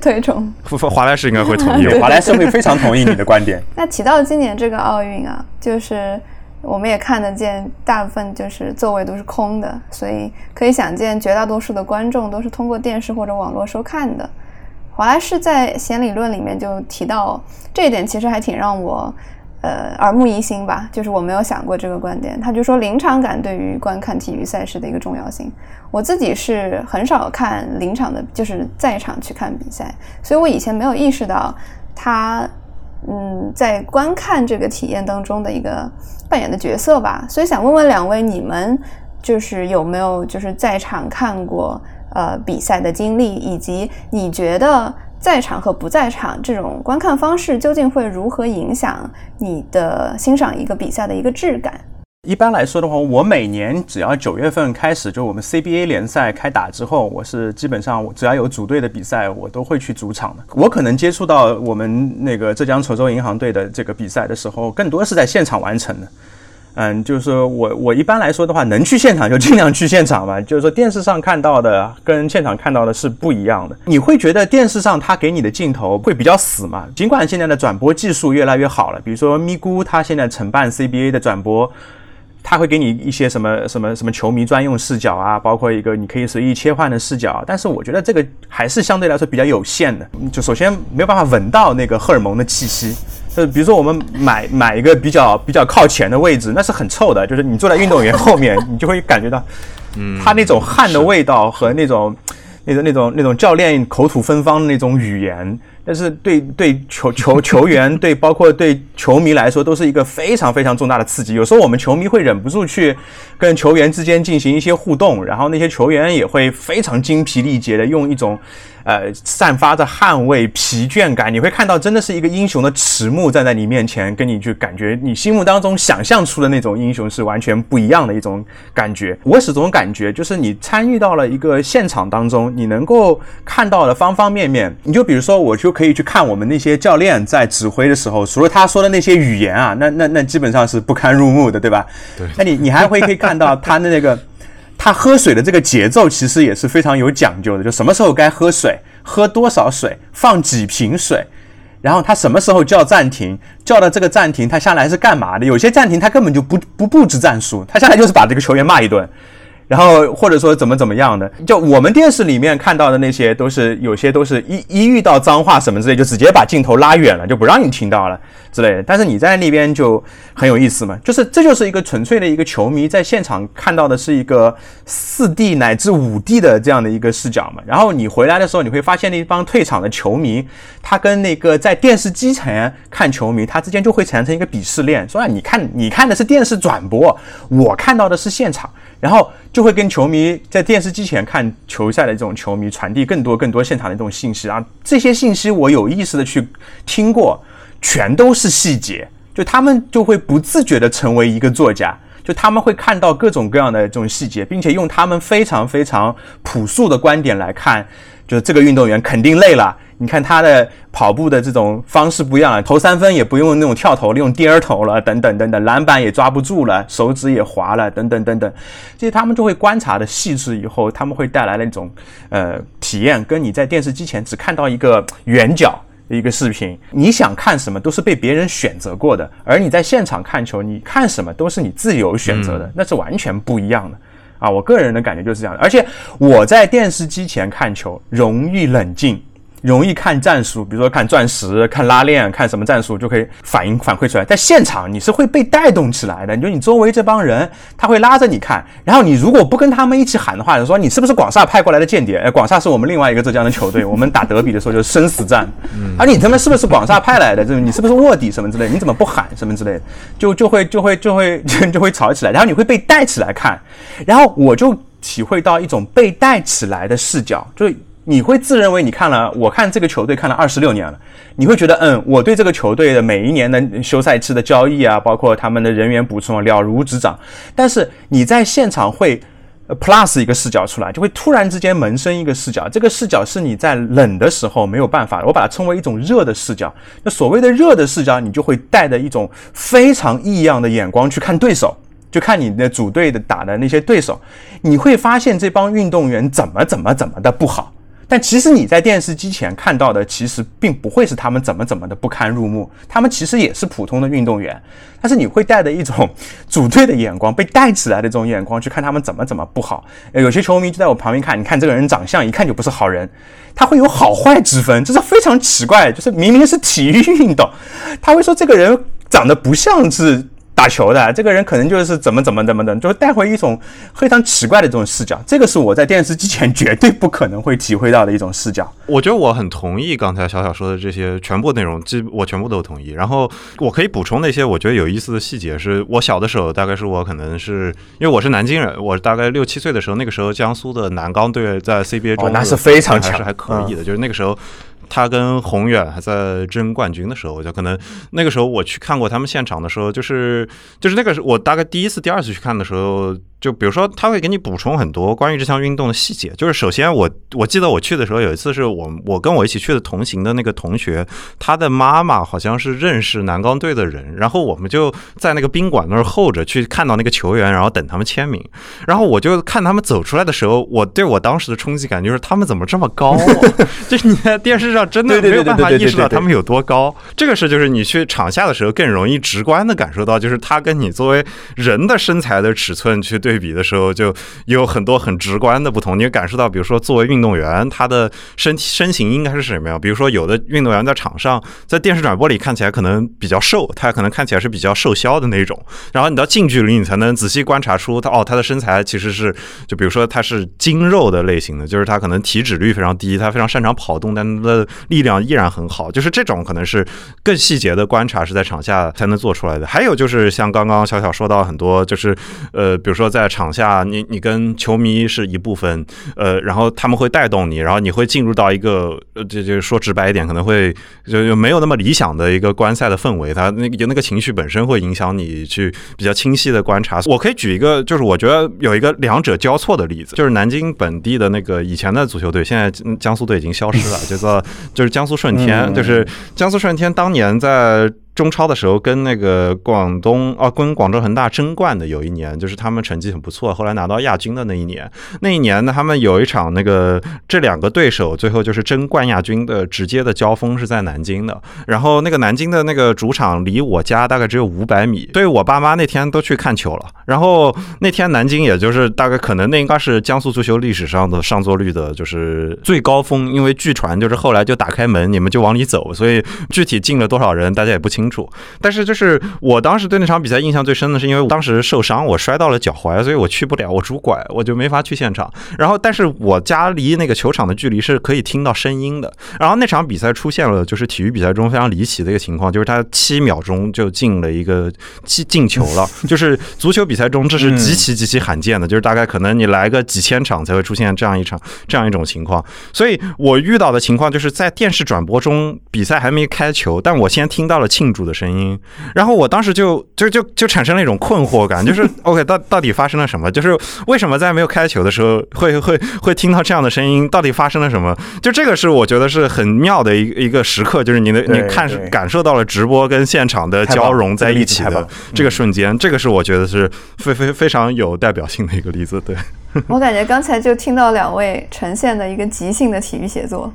推崇，华莱士应该会同意，华莱士会非常同意你的观点。那提到今年这个奥运啊，就是。我们也看得见，大部分就是座位都是空的，所以可以想见，绝大多数的观众都是通过电视或者网络收看的。华莱士在弦理论里面就提到这一点，其实还挺让我呃耳目一新吧，就是我没有想过这个观点。他就说临场感对于观看体育赛事的一个重要性。我自己是很少看临场的，就是在场去看比赛，所以我以前没有意识到他。嗯，在观看这个体验当中的一个扮演的角色吧，所以想问问两位，你们就是有没有就是在场看过呃比赛的经历，以及你觉得在场和不在场这种观看方式究竟会如何影响你的欣赏一个比赛的一个质感？一般来说的话，我每年只要九月份开始，就我们 CBA 联赛开打之后，我是基本上只要有组队的比赛，我都会去主场的。我可能接触到我们那个浙江稠州银行队的这个比赛的时候，更多是在现场完成的。嗯，就是说我我一般来说的话，能去现场就尽量去现场嘛。就是说电视上看到的跟现场看到的是不一样的。你会觉得电视上他给你的镜头会比较死嘛？尽管现在的转播技术越来越好了，比如说咪咕，他现在承办 CBA 的转播。他会给你一些什么什么什么球迷专用视角啊，包括一个你可以随意切换的视角，但是我觉得这个还是相对来说比较有限的。就首先没有办法闻到那个荷尔蒙的气息，就比如说我们买买一个比较比较靠前的位置，那是很臭的。就是你坐在运动员后面，你就会感觉到，嗯，他那种汗的味道和那种那种那种那种教练口吐芬芳的那种语言。但是对对球球球员对包括对球迷来说都是一个非常非常重大的刺激。有时候我们球迷会忍不住去跟球员之间进行一些互动，然后那些球员也会非常精疲力竭的用一种。呃，散发着汗味、疲倦感，你会看到真的是一个英雄的迟暮站在你面前，跟你去感觉你心目当中想象出的那种英雄是完全不一样的一种感觉。我始终感觉，就是你参与到了一个现场当中，你能够看到的方方面面。你就比如说，我就可以去看我们那些教练在指挥的时候，除了他说的那些语言啊，那那那基本上是不堪入目的，对吧？对。那你你还会可以看到他的那个。他喝水的这个节奏其实也是非常有讲究的，就什么时候该喝水，喝多少水，放几瓶水，然后他什么时候叫暂停，叫到这个暂停，他下来是干嘛的？有些暂停他根本就不不布置战术，他下来就是把这个球员骂一顿。然后或者说怎么怎么样的，就我们电视里面看到的那些，都是有些都是一一遇到脏话什么之类，就直接把镜头拉远了，就不让你听到了之类的。但是你在那边就很有意思嘛，就是这就是一个纯粹的一个球迷在现场看到的是一个四 D 乃至五 D 的这样的一个视角嘛。然后你回来的时候，你会发现那帮退场的球迷，他跟那个在电视机前看球迷，他之间就会产生一个鄙视链，说啊你看你看的是电视转播，我看到的是现场。然后就会跟球迷在电视机前看球赛的这种球迷传递更多更多现场的这种信息啊，这些信息我有意识的去听过，全都是细节，就他们就会不自觉的成为一个作家。就他们会看到各种各样的这种细节，并且用他们非常非常朴素的观点来看，就是这个运动员肯定累了。你看他的跑步的这种方式不一样了，投三分也不用那种跳投了，用颠儿投了，等等等等，篮板也抓不住了，手指也滑了，等等等等。这些他们就会观察的细致，以后他们会带来那种呃体验，跟你在电视机前只看到一个圆角的一个视频，你想看什么都是被别人选择过的，而你在现场看球，你看什么都是你自由选择的，那是完全不一样的。啊，我个人的感觉就是这样，而且我在电视机前看球容易冷静。容易看战术，比如说看钻石、看拉链、看什么战术，就可以反应反馈出来。在现场你是会被带动起来的，你就你周围这帮人他会拉着你看，然后你如果不跟他们一起喊的话，就说你是不是广厦派过来的间谍？哎，广厦是我们另外一个浙江的球队，我们打德比的时候就是生死战。而你他妈是不是广厦派来的？这你是不是卧底什么之类？你怎么不喊什么之类的？就就会就会就会 就会吵起来，然后你会被带起来看，然后我就体会到一种被带起来的视角，就。你会自认为你看了，我看这个球队看了二十六年了，你会觉得，嗯，我对这个球队的每一年的休赛期的交易啊，包括他们的人员补充了如指掌。但是你在现场会 plus 一个视角出来，就会突然之间萌生一个视角，这个视角是你在冷的时候没有办法，我把它称为一种热的视角。那所谓的热的视角，你就会带着一种非常异样的眼光去看对手，就看你的主队的打的那些对手，你会发现这帮运动员怎么怎么怎么的不好。但其实你在电视机前看到的，其实并不会是他们怎么怎么的不堪入目，他们其实也是普通的运动员，但是你会带着一种主队的眼光，被带起来的这种眼光去看他们怎么怎么不好。有些球迷就在我旁边看，你看这个人长相一看就不是好人，他会有好坏之分，这是非常奇怪，就是明明是体育运动，他会说这个人长得不像是。打球的这个人可能就是怎么怎么怎么的，就会带回一种非常奇怪的这种视角。这个是我在电视机前绝对不可能会体会到的一种视角。我觉得我很同意刚才小小说的这些全部内容，基我全部都同意。然后我可以补充那些我觉得有意思的细节。是我小的时候，大概是我可能是因为我是南京人，我大概六七岁的时候，那个时候江苏的南钢队在 CBA 中那是非常强，是还可以的。就是那个时候。他跟宏远还在争冠军的时候，我就可能那个时候我去看过他们现场的时候，就是就是那个是我大概第一次、第二次去看的时候。就比如说，他会给你补充很多关于这项运动的细节。就是首先，我我记得我去的时候，有一次是我我跟我一起去的同行的那个同学，他的妈妈好像是认识南钢队的人，然后我们就在那个宾馆那儿候着，去看到那个球员，然后等他们签名。然后我就看他们走出来的时候，我对我当时的冲击感就是他们怎么这么高？就是你在电视上真的没有办法意识到他们有多高。这个是就是你去场下的时候更容易直观的感受到，就是他跟你作为人的身材的尺寸去对。对比的时候，就有很多很直观的不同。你感受到，比如说，作为运动员，他的身体身形应该是什么样？比如说，有的运动员在场上，在电视转播里看起来可能比较瘦，他可能看起来是比较瘦削的那种。然后你到近距离，你才能仔细观察出他哦，他的身材其实是，就比如说他是精肉的类型的，就是他可能体脂率非常低，他非常擅长跑动，但他的力量依然很好。就是这种可能是更细节的观察，是在场下才能做出来的。还有就是像刚刚小小说到很多，就是呃，比如说在在场下，你你跟球迷是一部分，呃，然后他们会带动你，然后你会进入到一个，呃，就就说直白一点，可能会就就没有那么理想的一个观赛的氛围，他那个那个情绪本身会影响你去比较清晰的观察。我可以举一个，就是我觉得有一个两者交错的例子，就是南京本地的那个以前的足球队，现在江苏队已经消失了，叫做就是江苏舜天，就是江苏舜天当年在。中超的时候跟那个广东啊，跟广州恒大争冠的有一年，就是他们成绩很不错，后来拿到亚军的那一年。那一年呢，他们有一场那个这两个对手最后就是争冠亚军的直接的交锋是在南京的。然后那个南京的那个主场离我家大概只有五百米，所以我爸妈那天都去看球了。然后那天南京也就是大概可能那应该是江苏足球历史上的上座率的就是最高峰，因为据传就是后来就打开门你们就往里走，所以具体进了多少人大家也不清。清楚，但是就是我当时对那场比赛印象最深的是，因为我当时受伤，我摔到了脚踝，所以我去不了，我拄拐，我就没法去现场。然后，但是我家离那个球场的距离是可以听到声音的。然后那场比赛出现了，就是体育比赛中非常离奇的一个情况，就是他七秒钟就进了一个进进球了。就是足球比赛中这是极其极其罕见的，就是大概可能你来个几千场才会出现这样一场这样一种情况。所以我遇到的情况就是在电视转播中比赛还没开球，但我先听到了庆。助的声音。然后我当时就就就就产生了一种困惑感，就是 OK，到到底发生了什么？就是为什么在没有开球的时候会会会听到这样的声音？到底发生了什么？就这个是我觉得是很妙的一一个时刻，就是你的你看感受到了直播跟现场的交融在一起的这个瞬间，这个是我觉得是非非非常有代表性的一个例子。对。我感觉刚才就听到两位呈现的一个即兴的体育写作，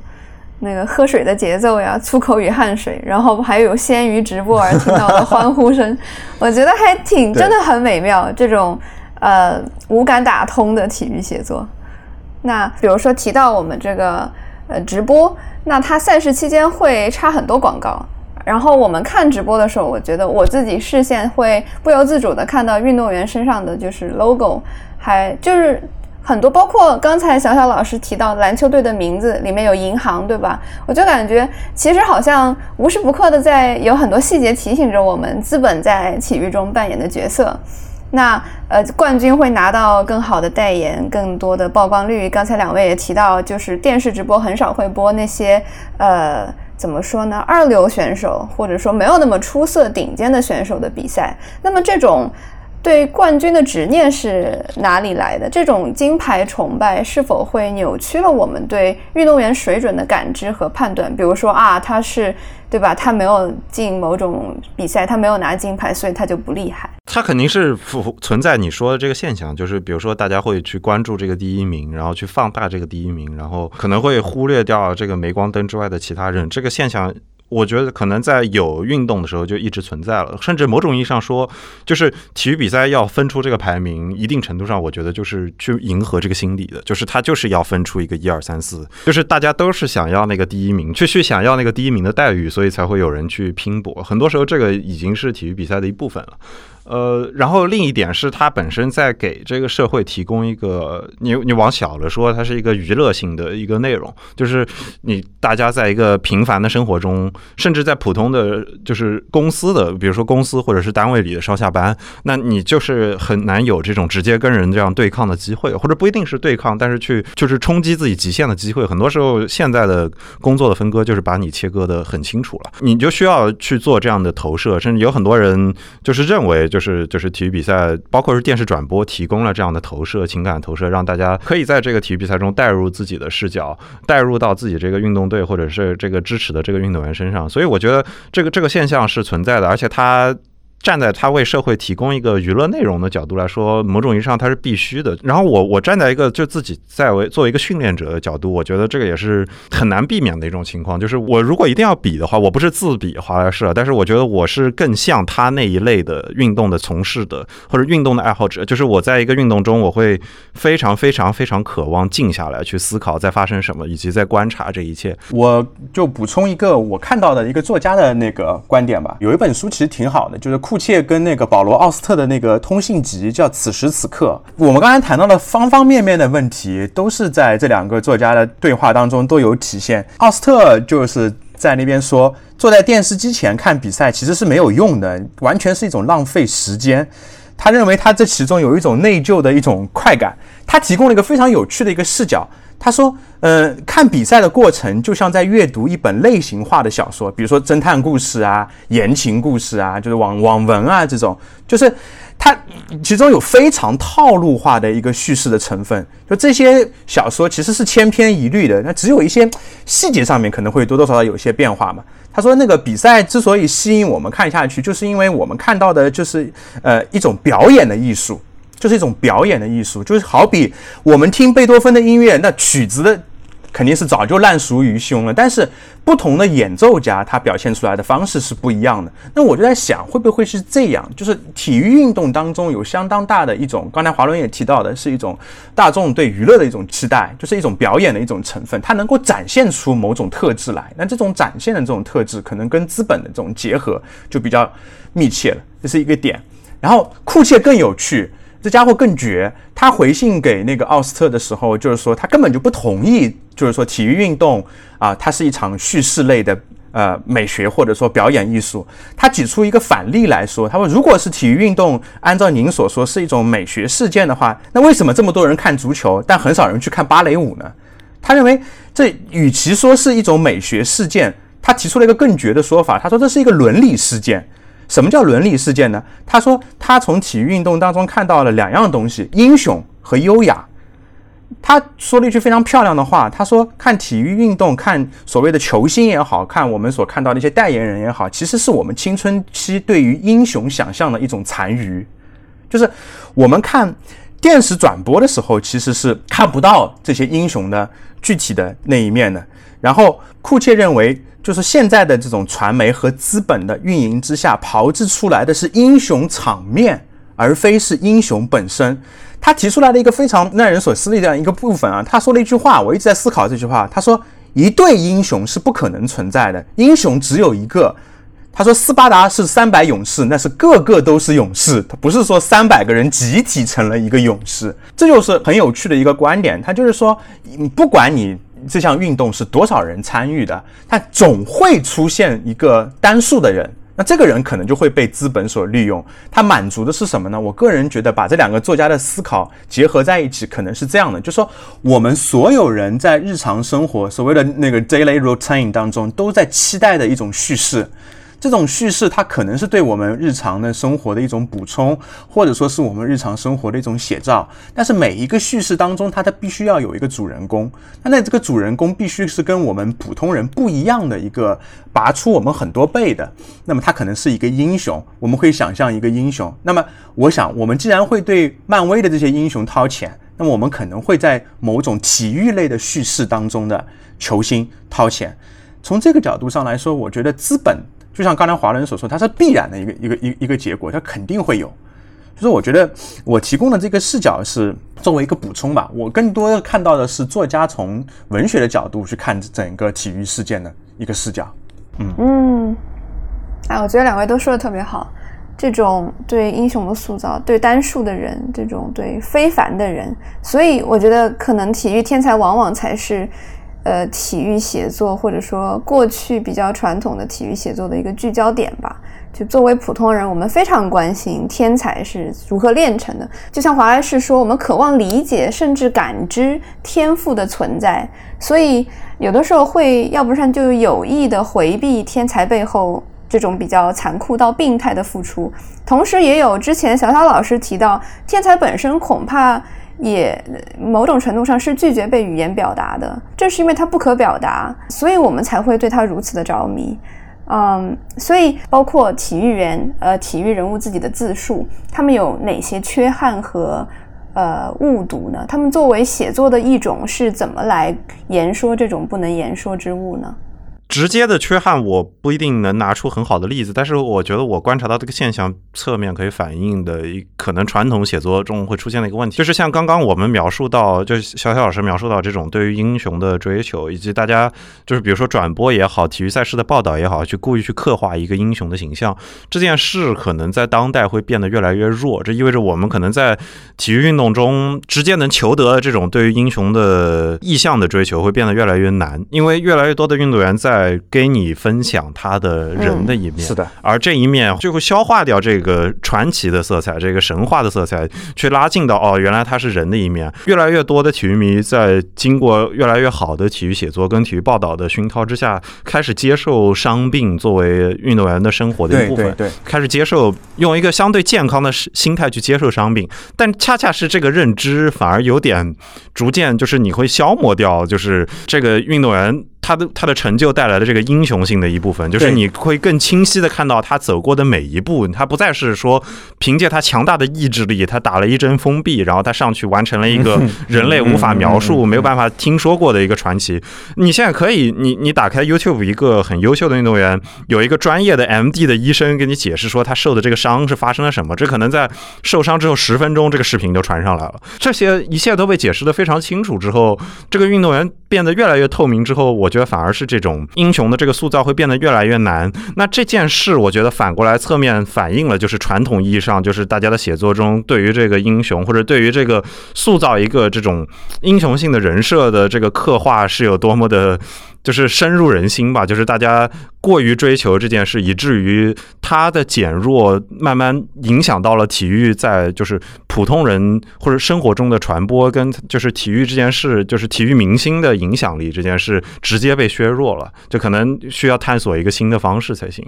那个喝水的节奏呀，粗口与汗水，然后还有鲜鱼直播而听到的欢呼声，我觉得还挺真的很美妙。这种呃无感打通的体育写作。那比如说提到我们这个呃直播，那它赛事期间会插很多广告，然后我们看直播的时候，我觉得我自己视线会不由自主的看到运动员身上的就是 logo。还就是很多，包括刚才小小老师提到篮球队的名字里面有银行，对吧？我就感觉其实好像无时不刻的在有很多细节提醒着我们资本在体育中扮演的角色。那呃，冠军会拿到更好的代言，更多的曝光率。刚才两位也提到，就是电视直播很少会播那些呃，怎么说呢？二流选手或者说没有那么出色、顶尖的选手的比赛。那么这种。对冠军的执念是哪里来的？这种金牌崇拜是否会扭曲了我们对运动员水准的感知和判断？比如说啊，他是对吧？他没有进某种比赛，他没有拿金牌，所以他就不厉害。他肯定是存在你说的这个现象，就是比如说大家会去关注这个第一名，然后去放大这个第一名，然后可能会忽略掉这个镁光灯之外的其他人。这个现象。我觉得可能在有运动的时候就一直存在了，甚至某种意义上说，就是体育比赛要分出这个排名，一定程度上我觉得就是去迎合这个心理的，就是他就是要分出一个一二三四，就是大家都是想要那个第一名，去去想要那个第一名的待遇，所以才会有人去拼搏。很多时候这个已经是体育比赛的一部分了。呃，然后另一点是，它本身在给这个社会提供一个，你你往小了说，它是一个娱乐性的一个内容，就是你大家在一个平凡的生活中，甚至在普通的就是公司的，比如说公司或者是单位里的上下班，那你就是很难有这种直接跟人这样对抗的机会，或者不一定是对抗，但是去就是冲击自己极限的机会。很多时候，现在的工作的分割就是把你切割的很清楚了，你就需要去做这样的投射，甚至有很多人就是认为就。是，就是体育比赛，包括是电视转播，提供了这样的投射、情感投射，让大家可以在这个体育比赛中带入自己的视角，带入到自己这个运动队或者是这个支持的这个运动员身上。所以，我觉得这个这个现象是存在的，而且它。站在他为社会提供一个娱乐内容的角度来说，某种意义上它是必须的。然后我我站在一个就自己在为作为一个训练者的角度，我觉得这个也是很难避免的一种情况。就是我如果一定要比的话，我不是自比华莱士啊，但是我觉得我是更像他那一类的运动的从事的或者运动的爱好者。就是我在一个运动中，我会非常非常非常渴望静下来去思考在发生什么，以及在观察这一切。我就补充一个我看到的一个作家的那个观点吧。有一本书其实挺好的，就是。库切跟那个保罗·奥斯特的那个通信集叫《此时此刻》。我们刚才谈到的方方面面的问题，都是在这两个作家的对话当中都有体现。奥斯特就是在那边说，坐在电视机前看比赛其实是没有用的，完全是一种浪费时间。他认为他这其中有一种内疚的一种快感。他提供了一个非常有趣的一个视角。他说：“呃，看比赛的过程就像在阅读一本类型化的小说，比如说侦探故事啊、言情故事啊，就是网网文啊这种，就是它其中有非常套路化的一个叙事的成分。就这些小说其实是千篇一律的，那只有一些细节上面可能会多多少少有些变化嘛。”他说：“那个比赛之所以吸引我们看下去，就是因为我们看到的就是呃一种表演的艺术。”就是一种表演的艺术，就是好比我们听贝多芬的音乐，那曲子的肯定是早就烂熟于胸了，但是不同的演奏家他表现出来的方式是不一样的。那我就在想，会不会是这样？就是体育运动当中有相当大的一种，刚才华伦也提到的是一种大众对娱乐的一种期待，就是一种表演的一种成分，它能够展现出某种特质来。那这种展现的这种特质，可能跟资本的这种结合就比较密切了，这是一个点。然后库切更有趣。这家伙更绝，他回信给那个奥斯特的时候，就是说他根本就不同意，就是说体育运动啊，它是一场叙事类的呃美学或者说表演艺术。他举出一个反例来说，他说如果是体育运动，按照您所说是一种美学事件的话，那为什么这么多人看足球，但很少人去看芭蕾舞呢？他认为这与其说是一种美学事件。他提出了一个更绝的说法，他说这是一个伦理事件。什么叫伦理事件呢？他说他从体育运动当中看到了两样东西：英雄和优雅。他说了一句非常漂亮的话，他说看体育运动，看所谓的球星也好看我们所看到的一些代言人也好，其实是我们青春期对于英雄想象的一种残余，就是我们看。电视转播的时候，其实是看不到这些英雄的具体的那一面的。然后库切认为，就是现在的这种传媒和资本的运营之下，炮制出来的是英雄场面，而非是英雄本身。他提出来的一个非常耐人所思的这样一个部分啊，他说了一句话，我一直在思考这句话。他说：“一对英雄是不可能存在的，英雄只有一个。”他说：“斯巴达是三百勇士，那是个个都是勇士。他不是说三百个人集体成了一个勇士，这就是很有趣的一个观点。他就是说，不管你这项运动是多少人参与的，他总会出现一个单数的人。那这个人可能就会被资本所利用。他满足的是什么呢？我个人觉得，把这两个作家的思考结合在一起，可能是这样的：，就说我们所有人在日常生活所谓的那个 daily routine 当中，都在期待的一种叙事。”这种叙事，它可能是对我们日常的生活的一种补充，或者说是我们日常生活的一种写照。但是每一个叙事当中，它它必须要有一个主人公。那那这个主人公必须是跟我们普通人不一样的一个，拔出我们很多倍的。那么他可能是一个英雄，我们会想象一个英雄。那么我想，我们既然会对漫威的这些英雄掏钱，那么我们可能会在某种体育类的叙事当中的球星掏钱。从这个角度上来说，我觉得资本。就像刚才华伦所说，它是必然的一个一个一一个结果，它肯定会有。就是我觉得我提供的这个视角是作为一个补充吧，我更多的看到的是作家从文学的角度去看整个体育事件的一个视角。嗯嗯，哎，我觉得两位都说的特别好，这种对英雄的塑造，对单数的人，这种对非凡的人，所以我觉得可能体育天才往往才是。呃，体育写作或者说过去比较传统的体育写作的一个聚焦点吧。就作为普通人，我们非常关心天才是如何炼成的。就像华莱士说，我们渴望理解甚至感知天赋的存在。所以有的时候会要不然就有意的回避天才背后这种比较残酷到病态的付出。同时，也有之前小小老师提到，天才本身恐怕。也某种程度上是拒绝被语言表达的，正是因为它不可表达，所以我们才会对它如此的着迷。嗯，所以包括体育员，呃，体育人物自己的自述，他们有哪些缺憾和呃误读呢？他们作为写作的一种，是怎么来言说这种不能言说之物呢？直接的缺憾我不一定能拿出很好的例子，但是我觉得我观察到这个现象侧面可以反映的一可能传统写作中会出现的一个问题，就是像刚刚我们描述到，就是小小老师描述到这种对于英雄的追求，以及大家就是比如说转播也好，体育赛事的报道也好，去故意去刻画一个英雄的形象，这件事可能在当代会变得越来越弱，这意味着我们可能在体育运动中直接能求得这种对于英雄的意向的追求会变得越来越难，因为越来越多的运动员在在跟你分享他的人的一面，是的，而这一面就会消化掉这个传奇的色彩，这个神话的色彩，去拉近到哦，原来他是人的一面。越来越多的体育迷在经过越来越好的体育写作跟体育报道的熏陶之下，开始接受伤病作为运动员的生活的一部分，对，开始接受用一个相对健康的心态去接受伤病，但恰恰是这个认知反而有点逐渐就是你会消磨掉，就是这个运动员。他的他的成就带来的这个英雄性的一部分，就是你会更清晰的看到他走过的每一步，他不再是说凭借他强大的意志力，他打了一针封闭，然后他上去完成了一个 人类无法描述、没有办法听说过的一个传奇。你现在可以，你你打开 YouTube，一个很优秀的运动员，有一个专业的 MD 的医生给你解释说他受的这个伤是发生了什么，这可能在受伤之后十分钟，这个视频就传上来了。这些一切都被解释的非常清楚之后，这个运动员变得越来越透明之后，我。觉得反而是这种英雄的这个塑造会变得越来越难。那这件事，我觉得反过来侧面反映了，就是传统意义上，就是大家的写作中对于这个英雄或者对于这个塑造一个这种英雄性的人设的这个刻画是有多么的就是深入人心吧，就是大家过于追求这件事，以至于它的减弱慢慢影响到了体育在就是普通人或者生活中的传播，跟就是体育这件事，就是体育明星的影响力这件事直接被削弱了，就可能需要探索一个新的方式才行。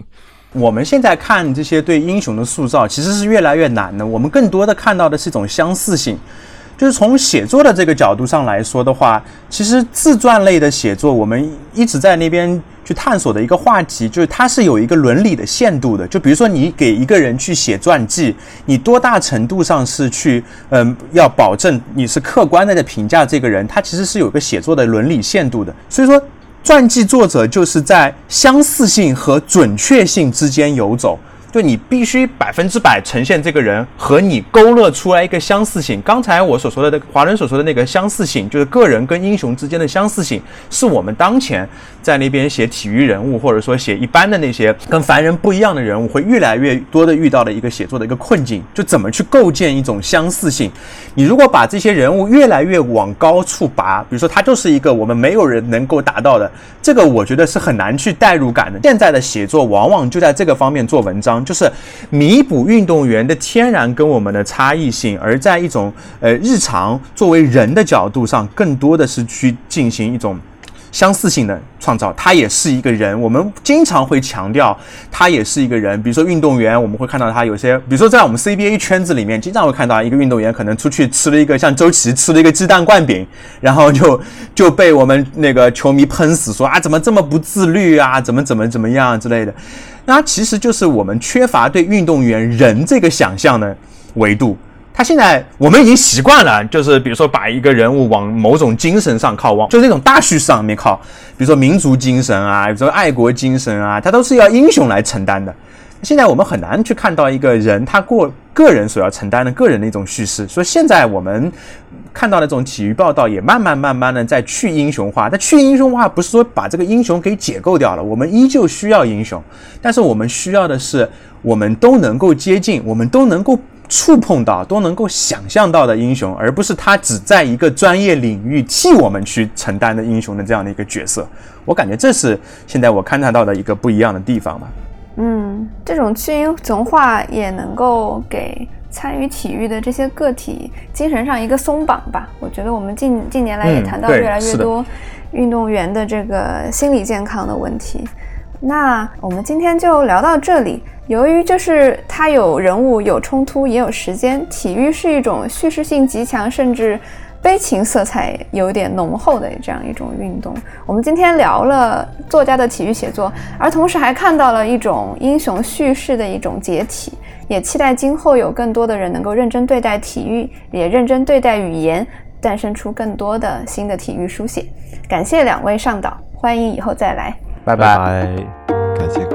我们现在看这些对英雄的塑造，其实是越来越难的。我们更多的看到的是一种相似性。就是从写作的这个角度上来说的话，其实自传类的写作，我们一直在那边去探索的一个话题，就是它是有一个伦理的限度的。就比如说，你给一个人去写传记，你多大程度上是去，嗯，要保证你是客观的在评价这个人，他其实是有个写作的伦理限度的。所以说，传记作者就是在相似性和准确性之间游走。就你必须百分之百呈现这个人和你勾勒出来一个相似性。刚才我所说的那个华人所说的那个相似性，就是个人跟英雄之间的相似性，是我们当前在那边写体育人物或者说写一般的那些跟凡人不一样的人物，会越来越多的遇到的一个写作的一个困境。就怎么去构建一种相似性？你如果把这些人物越来越往高处拔，比如说他就是一个我们没有人能够达到的，这个我觉得是很难去代入感的。现在的写作往往就在这个方面做文章。就是弥补运动员的天然跟我们的差异性，而在一种呃日常作为人的角度上，更多的是去进行一种。相似性的创造，他也是一个人。我们经常会强调，他也是一个人。比如说运动员，我们会看到他有些，比如说在我们 CBA 圈子里面，经常会看到一个运动员可能出去吃了一个像周琦吃了一个鸡蛋灌饼，然后就 就被我们那个球迷喷死，说啊怎么这么不自律啊，怎么怎么怎么样之类的。那其实就是我们缺乏对运动员人这个想象的维度。他现在我们已经习惯了，就是比如说把一个人物往某种精神上靠，往就是那种大叙事上面靠，比如说民族精神啊，比如说爱国精神啊，他都是要英雄来承担的。现在我们很难去看到一个人他过个人所要承担的个人的一种叙事，所以现在我们看到的这种体育报道也慢慢慢慢的在去英雄化。但去英雄化不是说把这个英雄给解构掉了，我们依旧需要英雄，但是我们需要的是我们都能够接近，我们都能够。触碰到都能够想象到的英雄，而不是他只在一个专业领域替我们去承担的英雄的这样的一个角色。我感觉这是现在我勘察到的一个不一样的地方吧。嗯，这种去英雄化也能够给参与体育的这些个体精神上一个松绑吧。我觉得我们近近年来也谈到越来越多运动员的这个心理健康的问题。那我们今天就聊到这里。由于就是它有人物、有冲突，也有时间。体育是一种叙事性极强，甚至悲情色彩有点浓厚的这样一种运动。我们今天聊了作家的体育写作，而同时还看到了一种英雄叙事的一种解体。也期待今后有更多的人能够认真对待体育，也认真对待语言，诞生出更多的新的体育书写。感谢两位上岛，欢迎以后再来。拜拜，感谢。